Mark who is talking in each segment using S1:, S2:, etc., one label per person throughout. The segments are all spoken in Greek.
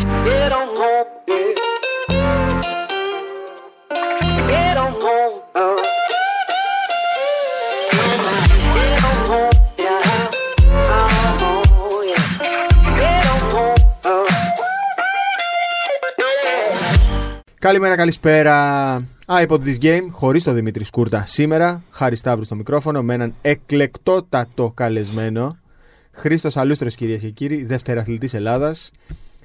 S1: Get on home, yeah. Get on home, uh. Get on home, yeah. Oh, yeah. Get on home, uh.
S2: Καλημέρα, καλησπέρα. iPod This Game, χωρίς το Δημήτρη Σκούρτα. Σήμερα, Χάρη Σταύρου στο μικρόφωνο, με έναν εκλεκτότατο καλεσμένο. Χρήστος Αλούστρο, κυρίες και κύριοι, δεύτερο αθλητή Ελλάδας.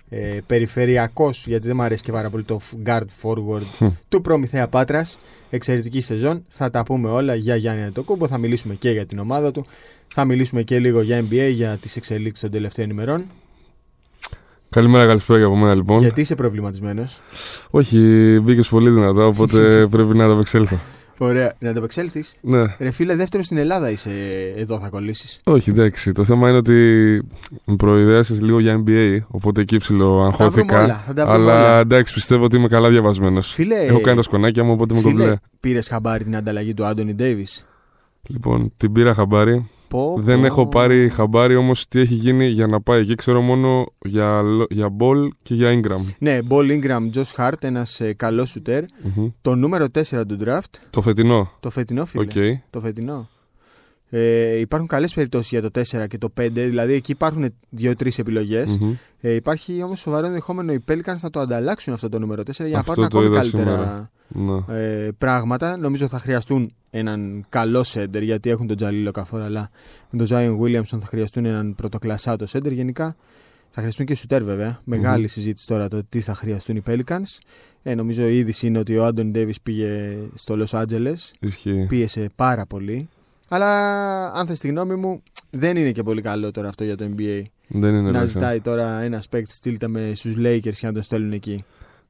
S2: Ε, Περιφερειακός, γιατί δεν μου αρέσει και πάρα πολύ το guard forward του Προμηθέα Πάτρας. Εξαιρετική σεζόν. Θα τα πούμε όλα για Γιάννη Αντοκούμπο. Θα μιλήσουμε και για την ομάδα του. Θα μιλήσουμε και λίγο για NBA, για τις εξελίξεις των τελευταίων ημερών.
S3: Καλημέρα, καλησπέρα και από μένα λοιπόν.
S2: Γιατί είσαι προβληματισμένος;
S3: Όχι, μπήκε πολύ δυνατά, οπότε πρέπει να ανταπεξέλθω.
S2: Ωραία, να ανταπεξέλθεις.
S3: ναι.
S2: Ρε φίλε, δεύτερο στην Ελλάδα είσαι εδώ, θα κολλήσεις.
S3: Όχι, εντάξει. Το θέμα είναι ότι με προϊδέασες λίγο για NBA, οπότε εκεί ψηλό αγχώθηκα.
S2: όλα, θα τα βρούμε
S3: Αλλά
S2: όλα.
S3: εντάξει, πιστεύω ότι είμαι καλά διαβασμένος.
S2: Φίλε,
S3: Έχω κάνει τα σκονάκια μου, οπότε είμαι
S2: φίλε
S3: κομπλέ.
S2: πήρες χαμπάρι την ανταλλαγή του Άντονι Ντέιβις.
S3: Λοιπόν, την πήρα χαμπάρι.
S2: Πω,
S3: Δεν
S2: πω.
S3: έχω πάρει χαμπάρι όμως τι έχει γίνει για να πάει εκεί. Ξέρω μόνο για, λο- για Ball και για Ingram.
S2: Ναι, Ball, Ingram, Josh Hart, ένας ε, καλός σουτέρ.
S3: Μμμ.
S2: Το νούμερο 4 του draft.
S3: Το φετινό.
S2: Το φετινό, φίλε.
S3: Οκ.
S2: Το φετινό. Ε, υπάρχουν καλές περιπτώσεις για το 4 και το 5, δηλαδή εκεί υπάρχουν 2-3 επιλογές.
S3: Μμμ.
S2: Ε, υπάρχει όμως σοβαρό ενδεχόμενο οι Pelicans να το ανταλλάξουν αυτό το νούμερο 4 για να
S3: Αυτό
S2: πάρουν
S3: το
S2: ακόμη
S3: είδα
S2: καλύτερα
S3: σήμερα. Ναι.
S2: ε, πράγματα. Νομίζω θα χρειαστούν έναν καλό σέντερ γιατί έχουν τον Τζαλίλ Οκαφόρ, αλλά με τον Zion Williamson θα χρειαστούν έναν πρωτοκλασσάτο σέντερ. Γενικά θα χρειαστούν και σουτέρ βέβαια. Μεγάλη
S3: Μμμ.
S2: συζήτηση τώρα το τι θα χρειαστούν οι Pelicans. Ε, νομίζω η είδηση είναι ότι ο Άντων Ντέβις πήγε στο Los Angeles.
S3: Ισχύει.
S2: Πίεσε πάρα πολύ. Αλλά αν θες τη γνώμη μου, δεν είναι και πολύ καλό τώρα αυτό για το NBA.
S3: Δεν είναι
S2: να
S3: ρε,
S2: ζητάει τώρα ένας παίκτης στείλτε με στους Lakers και να τον στέλνουν εκεί.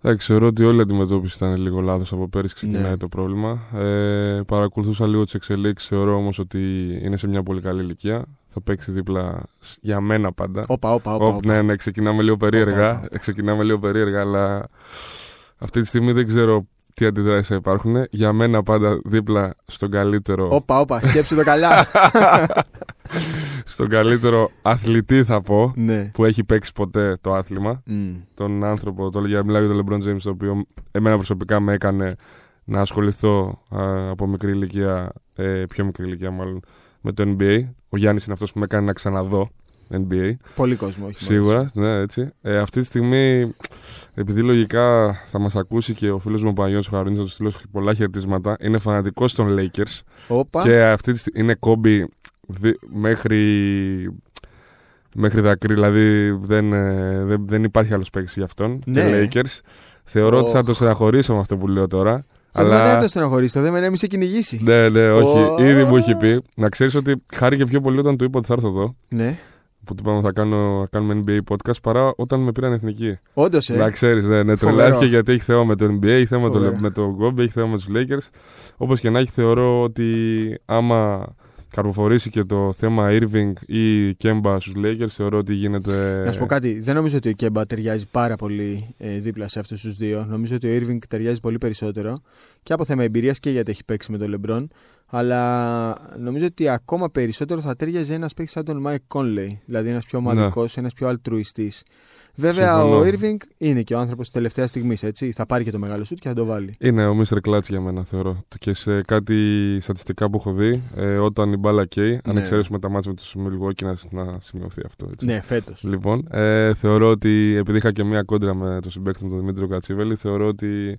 S3: Εντάξει, θεωρώ ότι όλη η αντιμετώπιση ήταν λίγο λάθος από πέρυσι ξεκινάει
S2: Ναι.
S3: το πρόβλημα. Ε, παρακολουθούσα λίγο τις εξελίξεις. Θεωρώ όμως ότι είναι σε μια πολύ καλή ηλικία. Θα παίξει δίπλα σ- για μένα πάντα.
S2: Όπα, όπα, όπα.
S3: Οπ,
S2: όπα.
S3: ναι, ναι, ξεκινάμε λίγο περίεργα.
S2: Όπα, όπα.
S3: Ξεκινάμε λίγο περίεργα, αλλά αυτή τη στιγμή δεν ξέρω τι αντιδράσεις θα υπάρχουν. Για μένα πάντα δίπλα στον καλύτερο,
S2: Όπα, όπα, σκέψου το καλά.
S3: στον καλύτερο αθλητή θα πω
S2: ναι.
S3: που έχει παίξει ποτέ το άθλημα.
S2: Μμ.
S3: τον άνθρωπο, το, για, μιλάω για τον LeBron James, το οποίο εμένα προσωπικά με έκανε να ασχοληθώ α, από μικρή ηλικία, ε, πιο μικρή ηλικία μάλλον, με το NBA. Ο Γιάννης είναι αυτός που με έκανε να ξαναδώ NBA.
S2: Πολύ κόσμο, όχι
S3: Σίγουρα, ναι, έτσι. Ε, αυτή τη στιγμή, επειδή λογικά θα μας ακούσει και ο φίλος μου ο Παναγιώτης ο Χαρούνης, θα του στείλω πολλά χαιρετίσματα, είναι φανατικός των Lakers
S2: μόνος. Όπα.
S3: και αυτή τη στιγμή είναι κόμπι δι- μέχρι, μέχρι δακρύ, δηλαδή δεν, ε, δεν, δεν υπάρχει άλλος παίκτης για αυτόν
S2: Ναι.
S3: και Lakers. Θεωρώ ότι θα
S2: Οχ.
S3: το στεναχωρήσω με αυτό που λέω τώρα.
S2: Αλλά... Δεν
S3: αλλά...
S2: το στενοχωρήσει, το δεν με σε κυνηγήσει.
S3: Ναι, ναι, όχι.
S2: Ω.
S3: Ήδη μου έχει πει. Να ξέρεις ότι χάρηκε πιο πολύ όταν του είπα ότι θα έρθω εδώ.
S2: Ναι.
S3: Που του είπαμε θα, κάνω, θα κάνουμε NBA podcast παρά όταν με πήραν εθνική.
S2: Όντως, ε.
S3: Να ξέρεις, ναι, ναι
S2: Φοβερό.
S3: τρελάθηκε γιατί έχει θέμα με το NBA, έχει θέμα με το,
S2: Φοβερό.
S3: με το Kobe, έχει θέμα με τους Lakers. Όπως και να έχει, θεωρώ ότι άμα καρποφορήσει και το θέμα Irving ή Kemba στους Lakers, θεωρώ ότι γίνεται.
S2: Να σου πω κάτι, δεν νομίζω ότι ο Κέμπα ταιριάζει πάρα πολύ ε, δίπλα σε αυτούς τους δύο. Νομίζω ότι ο Irving ταιριάζει πολύ περισσότερο και από θέμα εμπειρίας και γιατί έχει παίξει με τον Λεμπρόν. Αλλά νομίζω ότι ακόμα περισσότερο θα ταιριάζει ένας παίκτης σαν τον Mike Conley. Δηλαδή ένας πιο ομαδικός, ένας πιο αλτρουιστής. Βέβαια,
S3: Συμφωνώ.
S2: ο Irving είναι και ο άνθρωπος της τελευταίας στιγμής, έτσι. Θα πάρει και το μεγάλο σουτ και θα το βάλει.
S3: Είναι ο Mr. Clutch για μένα, θεωρώ. Και σε κάτι στατιστικά που έχω δει, ε, όταν η μπάλα καίει, αν
S2: Ναι.
S3: εξαιρέσουμε τα μάτια με τους Milwaukee, να, να σημειωθεί αυτό. Έτσι.
S2: Ναι, φέτος.
S3: Λοιπόν, ε, θεωρώ ότι επειδή είχα και μία κόντρα με τον συμπέκτη μου, τον Δημήτριο Κατσίβελη, θεωρώ ότι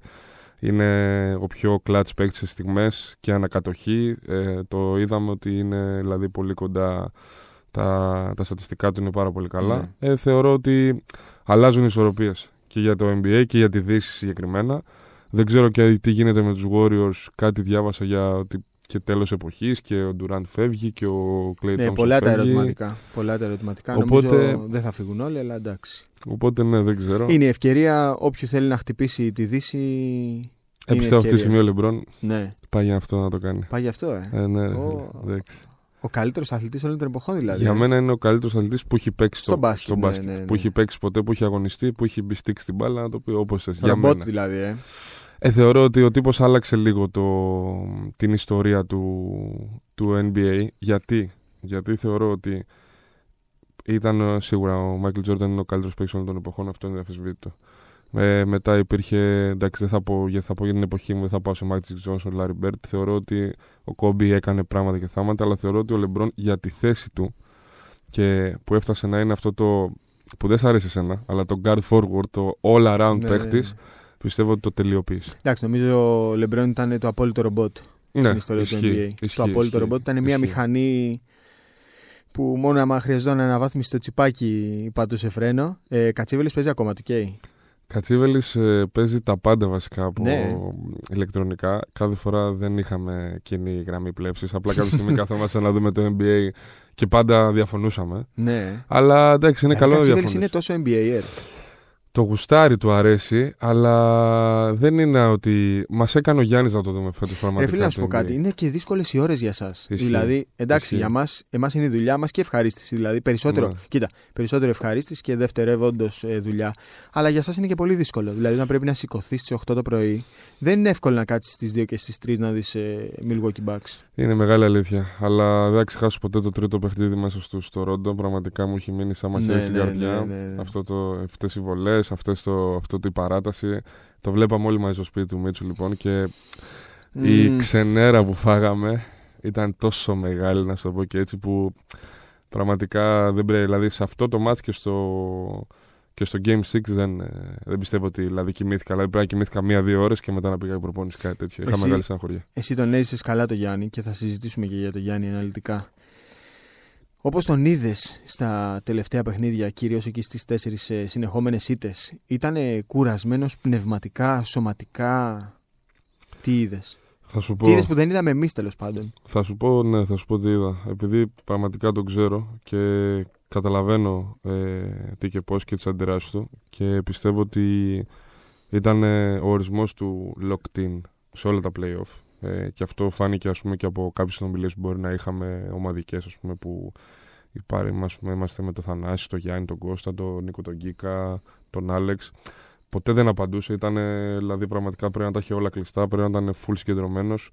S3: είναι ο πιο clutch παίκτης σε στιγμές και ανακατοχή. Ε, το είδαμε ότι είναι δηλαδή πολύ κοντά. Τα, τα στατιστικά του είναι πάρα πολύ καλά. Ε, θεωρώ ότι αλλάζουν οι ισορροπίες και για το NBA και για τη Δύση συγκεκριμένα. Δεν ξέρω και τι γίνεται με τους Warriors. Κάτι διάβασα για ότι και τέλος εποχής και ο Durant φεύγει και ο Clay
S2: Ναι,
S3: Thompson
S2: πολλά τα
S3: φεύγει.
S2: ερωτηματικά. Πολλά τα ερωτηματικά.
S3: Οπότε-
S2: Νομίζω δεν θα φύγουν όλοι, αλλά εντάξει.
S3: Οπότε ναι, δεν ξέρω.
S2: Είναι η ευκαιρία όποιου θέλει να χτυπήσει τη Δύση.
S3: Ε,
S2: είναι
S3: πιστεύω αυτή τη στιγμή
S2: ευκαιρία.
S3: ο Λεμπρόν
S2: Ναι,
S3: πάει για αυτό να το κάνει.
S2: πάει γι' αυτό, ε.
S3: Ε, ναι,
S2: Ω.
S3: εντάξει.
S2: Ο καλύτερος αθλητής όλων των εποχών, δηλαδή.
S3: Για
S2: ε.
S3: μένα είναι ο καλύτερος αθλητής που έχει παίξει
S2: Στο
S3: στο,
S2: μπάσκετ,
S3: στο
S2: ναι,
S3: μπάσκετ.
S2: ναι, ναι.
S3: Που έχει παίξει ποτέ, που έχει αγωνιστεί, που έχει μπιστήξει την μπάλα, να το πει όπως θες. Για
S2: Ρομπότ
S3: μένα.
S2: δηλαδή, ε.
S3: Ε, θεωρώ ότι ο τύπος άλλαξε λίγο το, την ιστορία του, του NBA. Γιατί; Γιατί θεωρώ ότι ήταν ε, σίγουρα ο Μάικλ Τζόρνταν είναι ο καλύτερος παίκτης όλων των εποχών, αυτό είναι αδιαμφισβήτητο. Ε, μετά υπήρχε, εντάξει, δεν θα πω, για, θα πω για την εποχή μου, δεν θα πάω σε Μάτζικ Τζόνσον, Λάρι Μπερντ. Θεωρώ ότι ο Κόμπι έκανε πράγματα και θάματα, αλλά θεωρώ ότι ο Λεμπρόν για τη θέση του και που έφτασε να είναι αυτό το. που δεν σ' αρέσει εσένα, αλλά το guard forward, το all around
S2: Ναι,
S3: παίχτη,
S2: ναι.
S3: πιστεύω ότι το τελειοποίησε.
S2: Εντάξει, νομίζω ο Λεμπρόν ήταν το απόλυτο ρομπότ στην ιστορία
S3: Ναι, ισχύει,
S2: του NBA.
S3: ισχύει,
S2: το απόλυτο
S3: ισχύει,
S2: ρομπότ ήταν μια
S3: ισχύει.
S2: μηχανή που μόνο άμα χρειαζόταν αναβάθμιση στο τσιπάκι πατούσε φρένο. Ε, Κατσίβελης παίζει ακόμα του καίει.
S3: Κατσίβελης παίζει τα πάντα βασικά από
S2: Ναι.
S3: ηλεκτρονικά. Κάθε φορά δεν είχαμε κοινή γραμμή πλεύσης. Απλά κάποια στιγμή καθόμαστε να δούμε το NBA και πάντα διαφωνούσαμε.
S2: Ναι.
S3: Αλλά εντάξει, είναι
S2: Δηλαδή,
S3: καλό να
S2: Κατσίβελης
S3: διαφωνείς.
S2: είναι τόσο NBA.
S3: Το γουστάρι του αρέσει, αλλά δεν είναι ότι. Μας έκανε ο Γιάννης να το δούμε φέτος πραγματικά.
S2: Ρε φίλε, να σου
S3: το
S2: πω
S3: NBA.
S2: κάτι. Είναι και δύσκολες οι ώρες για εσάς.
S3: Ισχύει.
S2: Δηλαδή, εντάξει,
S3: Ισχύει.
S2: για μας εμάς είναι η δουλειά μας και ευχαρίστηση. Δηλαδή, περισσότερο,
S3: Ναι.
S2: κοίτα, περισσότερο ευχαρίστηση και δευτερεύοντος ε, δουλειά. Αλλά για εσάς είναι και πολύ δύσκολο. Δηλαδή, να πρέπει να σηκωθείς στις 8 το πρωί. Δεν είναι εύκολο να κάτσεις στις 2 και στις 3 να δεις ε, Milwaukee Bucks.
S3: Είναι μεγάλη αλήθεια. Αλλά δεν θα ξεχάσω ποτέ το τρίτο παιχνίδι μέσα στο, στο Ρόντο. Πραγματικά μου έχει μείνει σαν μαχαίρι
S2: Ναι,
S3: στην
S2: ναι,
S3: καρδιά.
S2: ναι, ναι, ναι.
S3: Αυτό το, αυτές οι βολές, αυτές το, αυτό το η παράταση. Το βλέπαμε όλοι μαζί στο σπίτι του Μίτσου λοιπόν και η
S2: Μμμ.
S3: ξενέρα που φάγαμε ήταν τόσο μεγάλη να σου το πω και έτσι που πραγματικά δεν πρέπει. Δηλαδή σε αυτό το μάτς και στο, και στο Game 6 δεν, ε, δεν πιστεύω ότι δηλαδή, κοιμήθηκα. Δηλαδή πρέπει να κοιμήθηκα μία-δύο ώρες και μετά να πήγα για προπόνηση κάτι τέτοιο. Είχα
S2: Εσύ-
S3: μεγάλη στεναχωρία.
S2: Εσύ τον έζησες καλά το Γιάννη και θα συζητήσουμε και για τον Γιάννη αναλυτικά. Όπως τον είδες στα τελευταία παιχνίδια, κυρίως εκεί στις τέσσερις συνεχόμενες ήττες, ήταν κουρασμένος πνευματικά, σωματικά; Τι είδες;
S3: Θα σου πω...
S2: Τι είδες που δεν είδαμε εμείς τέλος πάντων;
S3: Θα σου πω, ναι, θα σου πω τι είδα. Επειδή πραγματικά τον ξέρω και καταλαβαίνω ε, τι και πώς και τις αντιδράσεις του και πιστεύω ότι ήταν ε, ο ορισμός του locked in σε όλα τα play-off. Ε, και αυτό φάνηκε ας πούμε και από κάποιες συνομιλίες που μπορεί να είχαμε ομαδικές ας πούμε που υπάρχει, ας πούμε, είμαστε με τον Θανάση, τον Γιάννη, τον Κώστα, τον Νίκο τον Γκίκα, τον Άλεξ. Ποτέ δεν απαντούσε, ήταν δηλαδή πραγματικά πρέπει να τα είχε όλα κλειστά, πρέπει να ήταν full συγκεντρωμένος.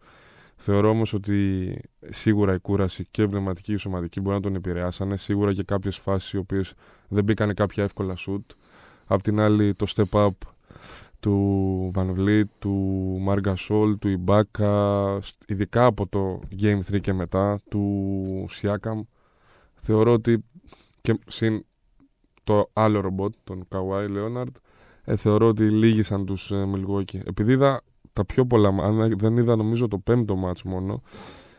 S3: Θεωρώ όμως ότι σίγουρα η κούραση και η πνευματική και η σωματική μπορεί να τον επηρεάσανε. Σίγουρα και κάποιες φάσεις οι οποίες δεν μπήκαν κάποια εύκολα σουτ. Απ' την άλλη, το step up του Van Vliet, του Μάργα Σόλ, του Ιμπάκα, στ- ειδικά από το Game 3 και μετά, του Siakam. Θεωρώ ότι και συν το άλλο ρομπότ, τον Kawhi Leonard, ε, θεωρώ ότι λύγησαν τους ε, Milwaukee. Επειδή είδα τα πιο πολλά, αν δεν είδα νομίζω το πέμπτο μάτς μόνο,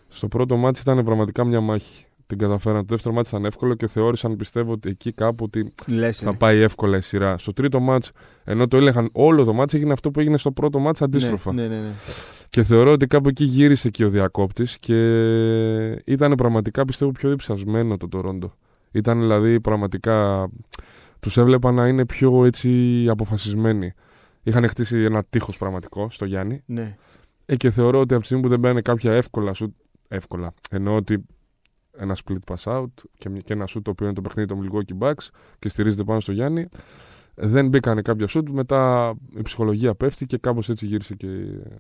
S3: στο πρώτο μάτς ήταν πραγματικά μια μάχη. Την καταφέραν. Το δεύτερο μάτς ήταν εύκολο και θεώρησαν, πιστεύω, ότι εκεί κάπου ότι
S2: Λες,
S3: θα
S2: ε.
S3: πάει εύκολα η σειρά. Στο τρίτο μάτς, ενώ το έλεγχαν όλο το μάτς, έγινε αυτό που έγινε στο πρώτο μάτς αντίστροφα.
S2: Ναι, ναι, ναι.
S3: Και θεωρώ ότι κάπου εκεί γύρισε και ο διακόπτης και ήταν πραγματικά πιστεύω πιο διψασμένο το Τορόντο. Ήταν δηλαδή πραγματικά. Τους έβλεπα να είναι πιο έτσι αποφασισμένοι. Είχαν χτίσει ένα τείχος πραγματικό στο Γιάννη.
S2: ναι.
S3: Ε, και θεωρώ ότι από τη στιγμή που δεν μπαίνουν κάποια εύκολα σουτ. Εύκολα. Εννοώ ότι ένα split pass out και, μια- και ένα σουτ το οποίο είναι το παιχνίδι των Milwaukee Bucks και στηρίζεται πάνω στο Γιάννη. Δεν μπήκαν κάποια σουτ. Μετά η ψυχολογία πέφτει και κάπως έτσι γύρισε και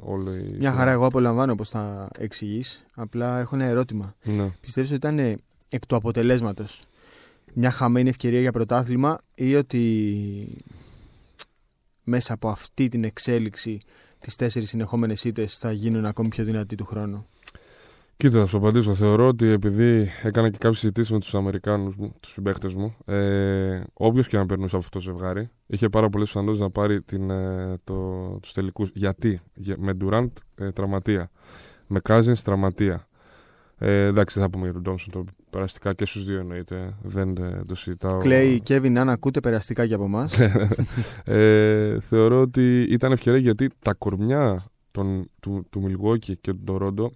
S3: όλο η.
S2: Μια χαρά, εγώ απολαμβάνω όπω θα εξηγείς. Απλά έχω ένα ερώτημα.
S3: Ναι.
S2: Πιστεύεις ότι ήταν ε, εκ του αποτελέσματος μια χαμένη ευκαιρία για πρωτάθλημα ή ότι μέσα από αυτή την εξέλιξη τις τέσσερις συνεχόμενες ήττες θα γίνουν ακόμη πιο δυνατοί του χρόνου.
S3: Κοίτα, θα σου απαντήσω. Θεωρώ ότι επειδή έκανα και κάποιες συζητήσεις με τους Αμερικάνους, τους συμπαίχτες μου, ε, όποιος και να περνούσε από αυτό το ζευγάρι, είχε πάρα πολλές πιθανότητες να πάρει την, ε, το, τους τελικούς. Γιατί; Για, με Durant ε, τραυματία. Με Cousins τραυματία. Ε, εντάξει, δεν θα πούμε για τον Τόμσον το περαστικά και στους δύο εννοείται. Δεν ε, το συζητάω.
S2: Κλαίει, Κέβιν, αν ακούτε περαστικά και από εμάς.
S3: ε, θεωρώ ότι ήταν ευκαιρία γιατί τα κορμιά των, του, του Milwaukee και του Toronto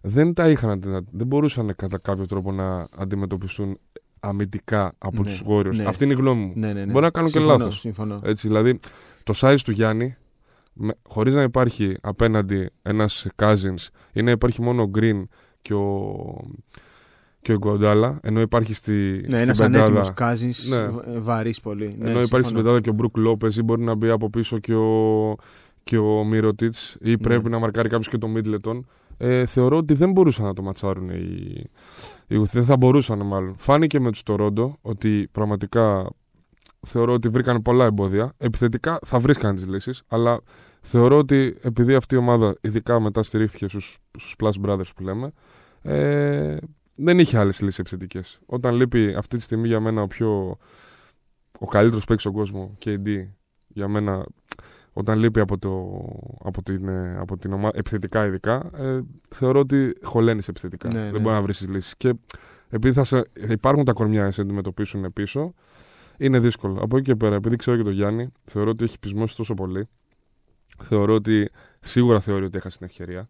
S3: δεν τα είχαν, αντι- δεν μπορούσαν κατά κάποιο τρόπο να αντιμετωπιστούν αμυντικά από
S2: Ναι,
S3: τους Warriors.
S2: ναι.
S3: Αυτή είναι η γνώμη μου.
S2: ναι, ναι, ναι.
S3: Μπορεί να κάνω και
S2: Συμφωνώ,
S3: λάθος.
S2: Συμφωνώ.
S3: Έτσι, δηλαδή, το size του Γιάννη, με, χωρίς να υπάρχει απέναντι ένας Cousins ή να υπάρχει μόνο ο Green και ο, και ο Γκοντάλα, ενώ υπάρχει στη,
S2: Ναι, ένα
S3: στην
S2: ανέτοιμο
S3: πεντάδα,
S2: Κάζινς,
S3: Ναι.
S2: βαρύς πολύ. Ναι,
S3: ενώ υπάρχει στην
S2: συμφωνώ.
S3: πεντάδα και ο Μπρουκ Λόπες ή μπορεί να μπει από πίσω και ο, και ο Μύρωτιτ ή πρέπει
S2: Ναι.
S3: να μαρκάρει κάποιος και το Μίτλετον. ε, θεωρώ ότι δεν μπορούσαν να το ματσάρουν οι, οι δεν θα μπορούσαν μάλλον. Φάνηκε με τους Τορόντο ότι πραγματικά θεωρώ ότι βρήκαν πολλά εμπόδια. Επιθετικά θα βρίσκαν τις λύσεις, αλλά θεωρώ ότι επειδή αυτή η ομάδα, ειδικά μετά στηρίχθηκε στους στους Plus Brothers που λέμε, ε, δεν είχε άλλες λύσεις επιθετικές. Όταν λείπει αυτή τη στιγμή για μένα ο πιο. ο καλύτερος παίκτης στον κόσμο, KD, για μένα, όταν λείπει από, το, από, την, ε, από την ομάδα, επιθετικά ειδικά, ε, θεωρώ ότι χωλαίνει επιθετικά.
S2: Ναι,
S3: δεν
S2: ναι.
S3: μπορεί να βρεις τις λύσεις. Και επειδή θα σε, υπάρχουν τα κορμιά να σε αντιμετωπίσουν πίσω, είναι δύσκολο. Από εκεί και πέρα, επειδή ξέρω και τον Γιάννη, θεωρώ ότι έχει πεισμώσει τόσο πολύ. Θεωρώ ότι σίγουρα θεωρεί ότι έχασε την ευκαιρία.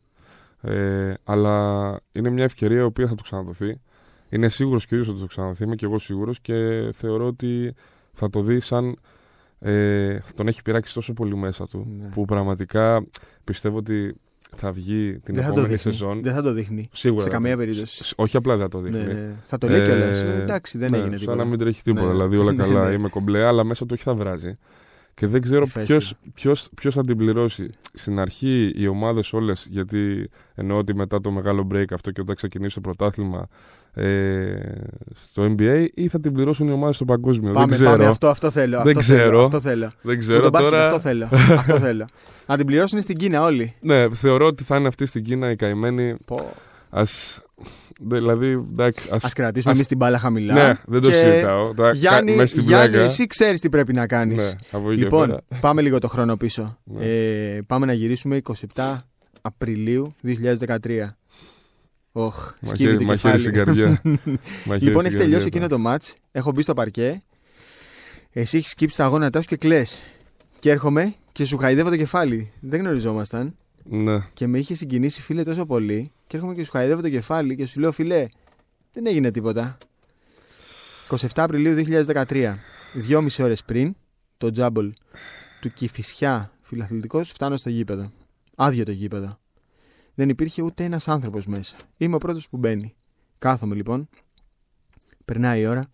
S3: Ε, αλλά είναι μια ευκαιρία η οποία θα του ξαναδοθεί. Είναι σίγουρος και ο ίδιος ότι θα του ξαναδοθεί. Είμαι και εγώ σίγουρος και θεωρώ ότι θα το δει σαν. Ε, θα τον έχει πειράξει τόσο πολύ μέσα του
S2: Ναι.
S3: που πραγματικά πιστεύω ότι θα βγει την
S2: Δεν θα το
S3: επόμενη
S2: δείχνει.
S3: σεζόν.
S2: Δεν θα το δείχνει.
S3: Σίγουρα.
S2: σε
S3: δεν
S2: καμία
S3: θα-
S2: περίπτωση.
S3: σ- Όχι απλά δεν θα το δείχνει.
S2: Ναι, ναι. Θα το λέει
S3: Ε,
S2: κιόλας. Εντάξει, δεν
S3: ναι,
S2: έγινε
S3: Σαν
S2: τίποτα.
S3: να μην τρέχει τίποτα.
S2: Ναι.
S3: Δηλαδή όλα
S2: Ναι,
S3: καλά,
S2: ναι.
S3: είμαι κομπλέ, αλλά μέσα του όχι θα βράζει. Και δεν ξέρω
S2: Ηφαίστειο.
S3: ποιος θα την πληρώσει. Στην αρχή οι ομάδες όλες, γιατί εννοώ ότι μετά το μεγάλο break αυτό και όταν ξεκινήσει το πρωτάθλημα ε, στο NBA, ή θα την πληρώσουν οι ομάδες στο παγκόσμιο.
S2: Πάμε,
S3: δεν ξέρω.
S2: πάμε, αυτό, αυτό θέλω.
S3: Δεν
S2: αυτό
S3: ξέρω.
S2: Θέλω, αυτό θέλω.
S3: Δεν
S2: Με
S3: ξέρω
S2: τον μπάσκετ,
S3: τώρα.
S2: αυτό θέλω. αυτό θέλω. Να την πληρώσουν στην Κίνα όλοι.
S3: Ναι, θεωρώ ότι θα είναι αυτή στην Κίνα η καημένη.
S2: Πω.
S3: Ας, δηλαδή, εντάξει, ας,
S2: Α κρατήσουμε
S3: ας-
S2: εμείς την μπάλα χαμηλά.
S3: Ναι, δεν το
S2: Και
S3: συζητάω. Τώρα,
S2: Γιάννη,
S3: κα- μες στην
S2: Γιάννη
S3: πλάκα.
S2: εσύ ξέρεις τι πρέπει να κάνεις.
S3: Ναι, από εκεί και
S2: Λοιπόν,
S3: πέρα.
S2: πάμε λίγο το χρόνο πίσω.
S3: Ναι.
S2: Ε, πάμε να γυρίσουμε 27 Απριλίου 2013. Οχ, σκύβει
S3: Μαχαίρι,
S2: το
S3: μαχαίρι στην
S2: κεφάλι.
S3: καρδιά. Μαχαίρι
S2: Λοιπόν,
S3: στην
S2: έχει
S3: καρδιά,
S2: τελειώσει εκείνο
S3: εντάξει.
S2: το μάτς. Έχω μπει στο παρκέ. Εσύ έχεις σκύψει τα γόνατά σου και κλε. Και έρχομαι και σου χαϊδεύω το κεφάλι. Δεν γνωριζόμασταν.
S3: Ναι.
S2: Και με είχε συγκινήσει φίλε τόσο πολύ. Και έρχομαι και σου χαϊδεύω το κεφάλι και σου λέω φιλέ, δεν έγινε τίποτα. 27 Απριλίου 2013. Δυόμιση ώρες πριν, το τζάμπολ του Κηφισιά φιλαθλητικός φτάνω στο γήπεδο. Άδειο το γήπεδο. Δεν υπήρχε ούτε ένας άνθρωπος μέσα. Είμαι ο πρώτος που μπαίνει. Κάθομαι λοιπόν. Περνάει η ώρα.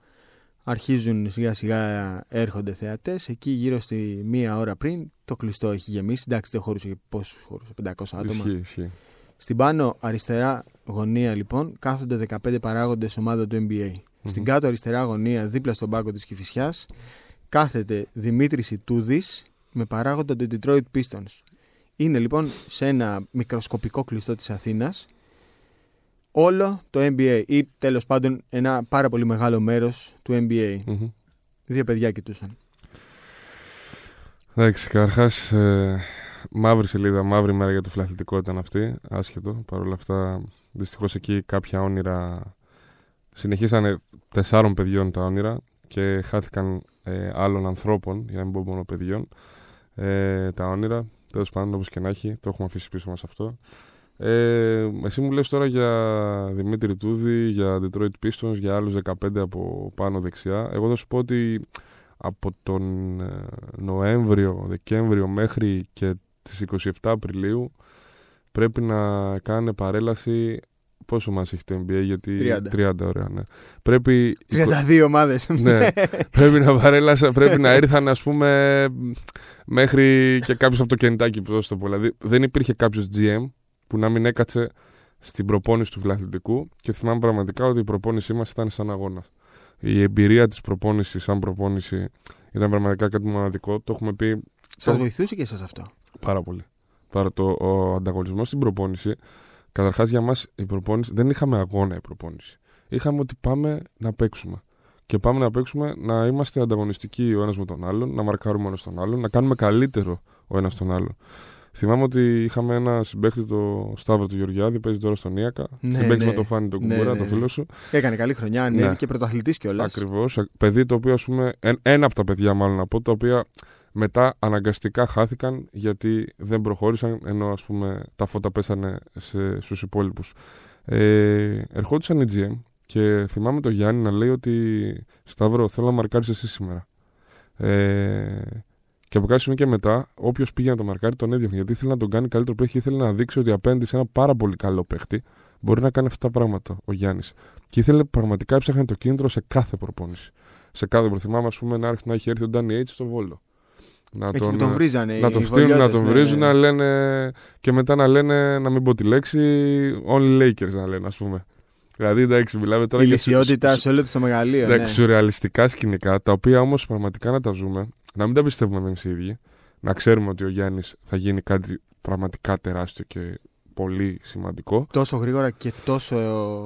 S2: Αρχίζουν σιγά σιγά έρχονται θεατές. Εκεί γύρω στη μία ώρα πριν το κλειστό έχει γεμίσει. Εντάξει, δεν χωρούσε και πόσους χώρους, 500 άτομα.
S3: Ισχύει, ισχύει.
S2: Στην πάνω αριστερά γωνία λοιπόν κάθονται 15 παράγοντες ομάδα του NBA. Στην κάτω αριστερά γωνία δίπλα στον πάγκο της Κηφισιάς κάθεται Δημήτρης Ιτούδης με παράγοντα του Detroit Pistons. Είναι λοιπόν σε ένα μικροσκοπικό κλειστό της Αθήνας όλο το NBA ή τέλος πάντων ένα πάρα πολύ μεγάλο μέρος του NBA.
S3: Μμμ.
S2: Δύο παιδιά κοιτούσαν.
S3: Εντάξει, καταρχάς, ε, μαύρη σελίδα, μαύρη μέρα για το φιλαθλητικό ήταν αυτή. Άσχετο. Παρ' όλα αυτά, δυστυχώς εκεί κάποια όνειρα. Συνεχίσανε τεσσάρων παιδιών τα όνειρα και χάθηκαν ε, άλλων ανθρώπων, για να μην πω μόνο παιδιών, ε, τα όνειρα. Τέλος πάντων, όπως και να έχει, το έχουμε αφήσει πίσω μας αυτό. Ε, εσύ μου λες τώρα για Δημήτρη Τούδη, για Detroit Pistons, για άλλους 15 από πάνω δεξιά. Εγώ θα σου πω ότι από τον ε, Νοέμβριο, Δεκέμβριο μέχρι και τις 27 Απριλίου πρέπει να κάνουν παρέλαση πόσο μας έχει το NBA γιατί
S2: 30.
S3: 30 ωραία ναι. πρέπει
S2: 32 ομάδες.
S3: ναι, πρέπει να παρέλασα, πρέπει να ήρθαν ας πούμε μέχρι και κάποιος από το κινητάκι που δώσω το πω. Δηλαδή δεν υπήρχε κάποιος GM που να μην έκατσε στην προπόνηση του φιλαθλητικού και θυμάμαι πραγματικά ότι η προπόνησή μας ήταν σαν αγώνας. Η εμπειρία της προπόνησης σαν προπόνηση ήταν πραγματικά κάτι μοναδικό. Το έχουμε πει
S2: Σας βοηθούσε και εσάς αυτό;
S3: Πάρα πολύ. Πάρα το, ο ανταγωνισμός στην προπόνηση. Καταρχάς για μας η προπόνηση δεν είχαμε αγώνα η προπόνηση. Είχαμε ότι πάμε να παίξουμε. Και πάμε να παίξουμε να είμαστε ανταγωνιστικοί ο ένας με τον άλλον, να μαρκάρουμε ο ένας τον άλλον, να κάνουμε καλύτερο ο ένας τον άλλον. Θυμάμαι ότι είχαμε ένα συμπέχτη, το Σταύρο του Γεωργιάδη, παίζει τώρα στον Ίακα.
S2: Ναι,
S3: συμπέχτη
S2: ναι.
S3: με το Φάνη τον
S2: Ναι,
S3: Κουμπούρα,
S2: ναι,
S3: τον
S2: ναι.
S3: φίλο σου.
S2: Έκανε καλή χρονιά,
S3: Ναι.
S2: ανέβηκε πρωταθλητής κιόλας.
S3: Ακριβώς. Παιδί το οποίο, ας πούμε, εν- ένα από τα παιδιά, μάλλον να πω, τα οποία μετά αναγκαστικά χάθηκαν γιατί δεν προχώρησαν, ενώ ας πούμε τα φώτα πέσανε σε, στους υπόλοιπους. Ε, ερχόντουσαν οι GM και θυμάμαι τον Γιάννη να λέει ότι Σταύρο θέλω να μαρκάρεις εσύ σήμερα. Ε, και από κάποιο σημείο και μετά, όποιος πήγε να το μαρκάρει τον έδιωχνε γιατί ήθελε να τον κάνει καλύτερο παίχτη, ήθελε να δείξει ότι απέναντι σε ένα πάρα πολύ καλό παίχτη μπορεί να κάνει αυτά τα πράγματα ο Γιάννης. Και ήθελε πραγματικά έψαχνε το κίνητρο σε κάθε προπόνηση. Σε κάθε προπόνηση. Θυμάμαι, ας πούμε, να, έρθει- να έχει έρθει ο Ντάνι Έιτς στο Βόλο. Να
S2: Εκεί
S3: τον,
S2: που τον βρίζανε.
S3: να
S2: οι
S3: τον φτύνουν, να
S2: βολιώτες,
S3: τον
S2: ναι.
S3: βρίζουν, να λένε και μετά να λένε, να μην πω τη λέξη, only Lakers να λένε, ας πούμε. Δηλαδή, εντάξει, μιλάμε τώρα
S2: Η
S3: για σου-
S2: λυθιότητα
S3: σου-
S2: σε όλο το μεγαλείο. Ναι.
S3: Εντάξει, σουρεαλιστικά σκηνικά, τα οποία όμως πραγματικά να τα ζούμε, να μην τα πιστεύουμε εμείς οι ίδιοι, να ξέρουμε ότι ο Γιάννης θα γίνει κάτι πραγματικά τεράστιο και πολύ σημαντικό.
S2: Τόσο γρήγορα και τόσο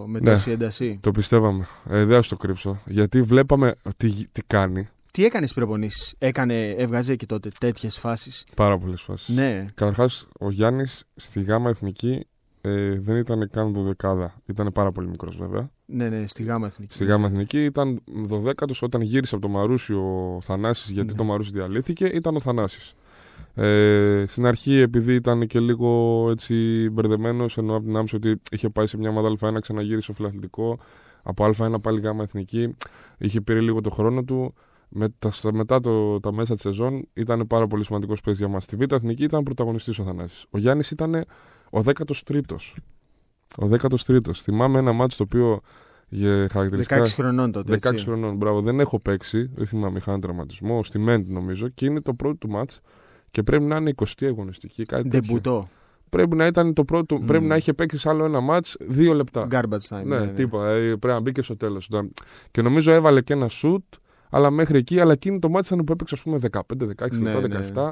S2: με
S3: Ναι.
S2: τόση ένταση.
S3: Το πιστεύαμε. Ε, δεν θα το κρύψω. Γιατί βλέπαμε τι, τι κάνει.
S2: Τι έκανες στι προπονήσεις, έκανε, έβγαζε και τότε τέτοιες φάσεις;
S3: Πάρα πολλές φάσεις.
S2: Ναι,
S3: Καταρχάς, ο Γιάννης στη ΓΑΜΑ Εθνική ε, δεν ήταν καν δωδεκάδα. Ήταν πάρα πολύ μικρός βέβαια.
S2: ναι, ναι, στη γάμα εθνική.
S3: Στη ΓΑΜΑ Εθνική ήταν δωδέκατος όταν γύρισε από το Μαρούσι ο Θανάσης γιατί
S2: Ναι.
S3: το Μαρούσι διαλύθηκε, ήταν ο Θανάσης. Ε, στην αρχή, επειδή ήταν και λίγο έτσι μπερδεμένος, ενώ από την άποψη ότι είχε πάει σε μια ομάδα Α1, ξαναγύρισε στο φιλαθλητικό, από Α1 πάλι γάμα εθνική, είχε πήρε λίγο το χρόνο του. Μετά, στα- μετά το, τα μέσα της σεζόν ήταν πάρα πολύ σημαντικός παίκτης για μας. Στη Β' Εθνική ήταν πρωταγωνιστής ο Θανάσης. Ο Γιάννης ήταν ο 13ο. Ο 13ο. Θυμάμαι ένα μάτσο το οποίο για χαρακτηριστικά.
S2: 16 χρονών τότε.
S3: 16
S2: έτσι.
S3: χρονών, μπράβο. Δεν έχω παίξει. Δεν θυμάμαι, είχα ένα τραυματισμό. Στη Μέντ νομίζω. Και είναι το πρώτο του μάτς. Και πρέπει να είναι 20η αγωνιστική. Κάτι τέτοιο.
S2: Ντεμπουτό.
S3: Πρέπει να ήταν το πρώτο.
S2: Μμ.
S3: Πρέπει να είχε παίξει σε άλλο ένα μάτς δύο λεπτά.
S2: Garbage time.
S3: ναι, τίποτα. Ε, πρέπει να μπει και στο τέλος. Και νομίζω έβαλε και ένα σουτ. Αλλά μέχρι εκεί. Αλλά εκείνο το μάτς ήταν που έπαιξε, ας πούμε, 15, 16
S2: Ναι,
S3: λεπτά,
S2: ναι,
S3: 17.